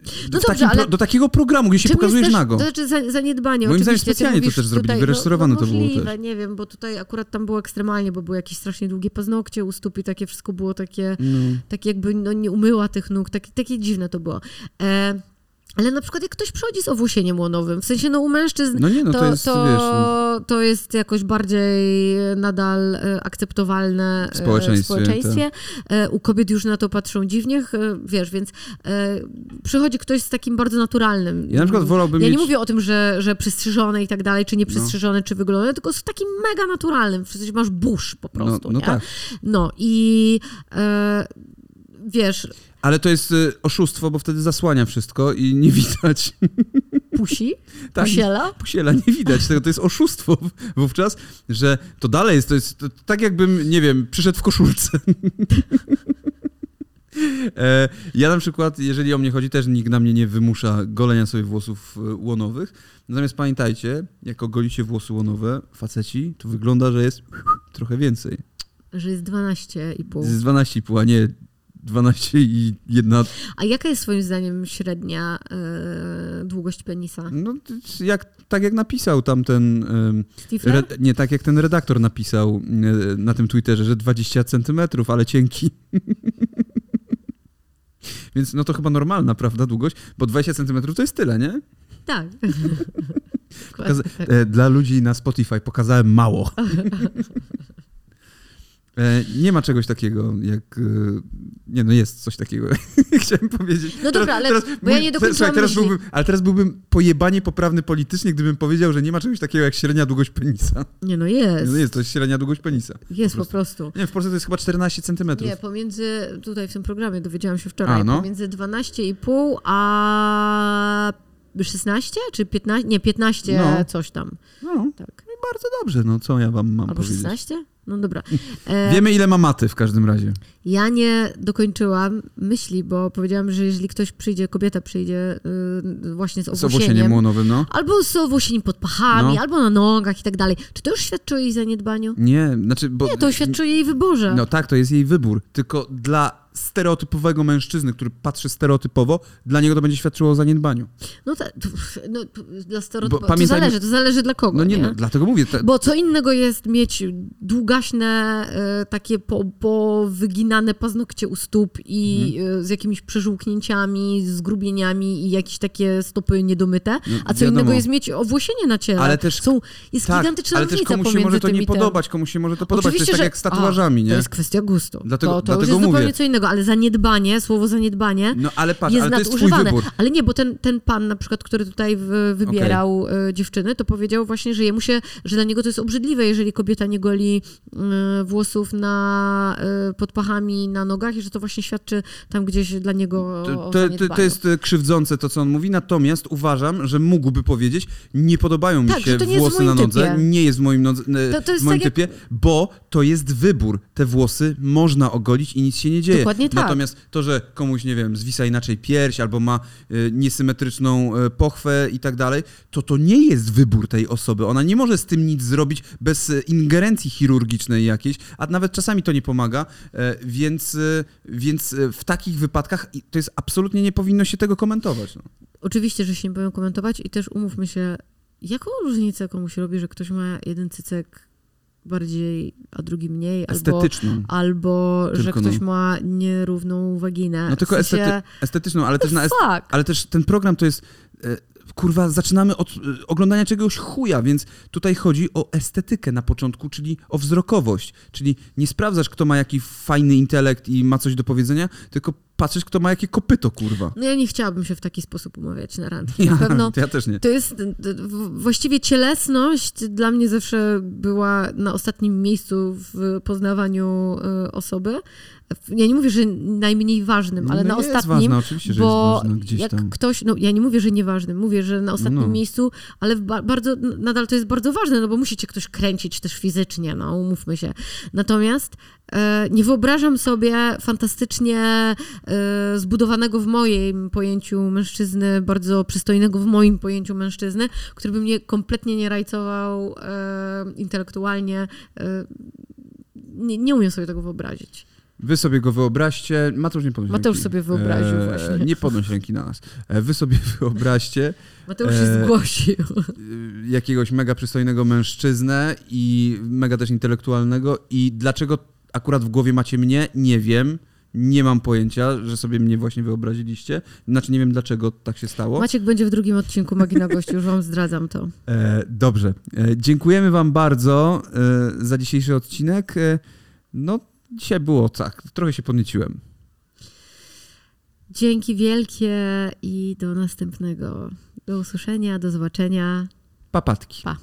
No dobrze, takim do takiego programu, gdzie się pokazujesz też, nago. To znaczy za- zaniedbanie. Moim zdaniem specjalnie to też zrobili, tutaj, wyreżyserowane no, no to było też. nie wiem, bo tutaj akurat tam było ekstremalnie, bo były jakieś strasznie długie paznokcie u stóp i takie wszystko było takie, No. tak jakby no, nie umyła tych nóg, takie, takie dziwne to było. E, ale na przykład jak ktoś przychodzi z owłosieniem łonowym, w sensie no u mężczyzn No nie, no to, to, jest, to, wiesz... no, to jest jakoś bardziej nadal e, akceptowalne W e, społeczeństwie, w społeczeństwie. E, U kobiet już na to patrzą dziwnie, e, wiesz, więc e, przychodzi ktoś z takim bardzo naturalnym. Ja na przykład wolałbym Ja mieć... nie mówię o tym, że, że przystrzyżone i tak dalej, czy nie No. czy wyglądane, tylko z takim mega naturalnym. W sensie masz burz po No, prostu, no nie? tak. No i e, wiesz, Ale to jest y, oszustwo, bo wtedy zasłania wszystko i nie widać. pusi, Tak, pusiela. Pusiela nie widać tego, to jest oszustwo wówczas, że to dalej jest, to jest to, tak jakbym, nie wiem, przyszedł w koszulce. E, Ja na przykład, jeżeli o mnie chodzi, też nikt na mnie nie wymusza golenia sobie włosów e, łonowych. Natomiast pamiętajcie, jak ogolicie włosy łonowe, faceci, to wygląda, że jest trochę więcej. Że jest 12,5. Z 12,5, a nie 12 i jedna. A jaka jest twoim zdaniem średnia e, długość penisa? No, jak, tak jak napisał tamten. Stifler? Re, nie, tak jak ten redaktor napisał e, na tym Twitterze, że 20 centymetrów, ale cienki. Więc no to chyba normalna, prawda, długość? Bo 20 centymetrów to jest tyle, nie? Tak. Pokaza- e, dla ludzi na Spotify pokazałem mało. E, nie ma czegoś takiego jak... E, nie, no jest coś takiego. Chciałem powiedzieć. No dobra, ale- bo ja nie dokończyłam teraz myśli. byłbym, Ale teraz byłbym pojebanie poprawny politycznie, gdybym powiedział, że nie ma czegoś takiego jak średnia długość penisa. Nie no jest. No jest, to jest średnia długość penisa. jest po po prostu. Nie, w Polsce to jest chyba 14 centymetrów. Nie, pomiędzy, tutaj w tym programie dowiedziałam się wczoraj, A, no. pomiędzy 12,5 a 16 czy 15? Nie, 15 No. coś tam. No, Tak. bardzo dobrze, no co ja wam mam Albo powiedzieć. 16? No dobra. E, Wiemy, ile ma maty w każdym razie. Ja nie dokończyłam myśli, bo powiedziałam, że jeżeli ktoś przyjdzie, kobieta przyjdzie y, właśnie z Z owłosieniem owłosieniem, łonowym, no. albo z owłosieniem pod pachami, No. albo na nogach i tak dalej, czy to już świadczy o jej zaniedbaniu? Nie, znaczy, bo... Nie, to świadczy o jej wyborze. No tak, to jest jej wybór. Tylko dla stereotypowego mężczyzny, który patrzy stereotypowo, dla niego to będzie świadczyło o zaniedbaniu. No, ta, no dla stereotypu, Bo to zależy, to zależy dla kogo, No nie, nie? no, dlatego mówię. te- Bo co innego jest mieć długaśne, e, takie po, powyginane paznokcie u stóp i Mhm. e, z jakimiś przeżółknięciami, zgrubieniami i jakieś takie stopy niedomyte, No, a co wiadomo. innego jest mieć owłosienie na ciele. Ale też- Są, jest tak, gigantyczna ale też różnica komuś się pomiędzy może to nie podobać, komuś się może to podobać. Oczywiście, to jest tak że- jak z tatuażami, nie? To jest kwestia gustu. Dlatego- to to już dlatego jest mówię. zupełnie co innego, ale zaniedbanie, słowo zaniedbanie No ale patrz, jest ale jest nadużywane. wybór. Ale nie, bo ten, ten pan na przykład, który tutaj wybierał e, dziewczyny, to powiedział właśnie, że jemu się, że dla niego to jest obrzydliwe, jeżeli kobieta nie goli włosów na, e, pod pachami na nogach i że to właśnie świadczy tam gdzieś dla niego To, to, to, jest e, krzywdzące to, co on mówi, natomiast uważam, że mógłby powiedzieć, nie podobają mi Tak, się włosy na nodze, typie. nie jest w moim, nodze, To- to jest w moim tak jak- typie, bo to jest wybór. Te włosy można ogolić i nic się nie dzieje. Dokładnie tak. Natomiast to, że komuś, nie wiem, zwisa inaczej pierś albo ma niesymetryczną pochwę i tak dalej, to to nie jest wybór tej osoby. Ona nie może z tym nic zrobić bez ingerencji chirurgicznej jakiejś, a nawet czasami to nie pomaga, e, więc, e, więc e, w takich wypadkach to jest absolutnie nie powinno się tego komentować. No. Oczywiście, że się nie powiem komentować i też umówmy się, jaką różnicę komuś robi, że ktoś ma jeden cycek bardziej, a drugi mniej, albo, Estetyczną. albo że Tylko ktoś no. ma nierówną waginę. No tylko w sensie, estety, estetyczną, ale też na est- ale też ten program to jest. Kurwa, zaczynamy od e, oglądania czegoś chuja, więc tutaj chodzi o estetykę na początku, czyli o wzrokowość. Czyli nie sprawdzasz, kto ma jaki fajny intelekt i ma coś do powiedzenia, tylko patrzysz, kto ma jakie kopyto, kurwa. No ja nie chciałabym się w taki sposób umawiać na randki. Ja, Na pewno ja też nie. to jest, właściwie cielesność dla mnie zawsze była na ostatnim miejscu w poznawaniu e, osoby. Ja nie mówię, że najmniej ważnym, ale no na jest ostatnim, ważne, oczywiście, że bo jest gdzieś jak tam. ktoś, no ja nie mówię, że nieważnym, mówię, że na ostatnim No. miejscu, ale bardzo, nadal to jest bardzo ważne, no bo musi cię ktoś kręcić też fizycznie, no umówmy się. Natomiast nie wyobrażam sobie fantastycznie e, zbudowanego w moim pojęciu mężczyzny, bardzo przystojnego w moim pojęciu mężczyzny, który by mnie kompletnie nie rajcował e, intelektualnie. E, nie, nie umiem sobie tego wyobrazić. Wy sobie go wyobraźcie. Mateusz nie podnoś Mateusz ręki. sobie wyobraził właśnie. Nie podnoś ręki na nas. E, Wy sobie wyobraźcie Mateusz się E, zgłosił. jakiegoś mega przystojnego mężczyznę i mega też intelektualnego i dlaczego akurat w głowie macie mnie, nie wiem. Nie mam pojęcia, że sobie mnie właśnie wyobraziliście. Znaczy nie wiem, dlaczego tak się stało. Maciek będzie w drugim odcinku Magina Gości, już wam zdradzam to. E, dobrze. E, dziękujemy wam bardzo e, za dzisiejszy odcinek. E, no, dzisiaj było tak. Trochę się podnieciłem. Dzięki wielkie i do następnego. Do usłyszenia, do zobaczenia. Papatki. Pa.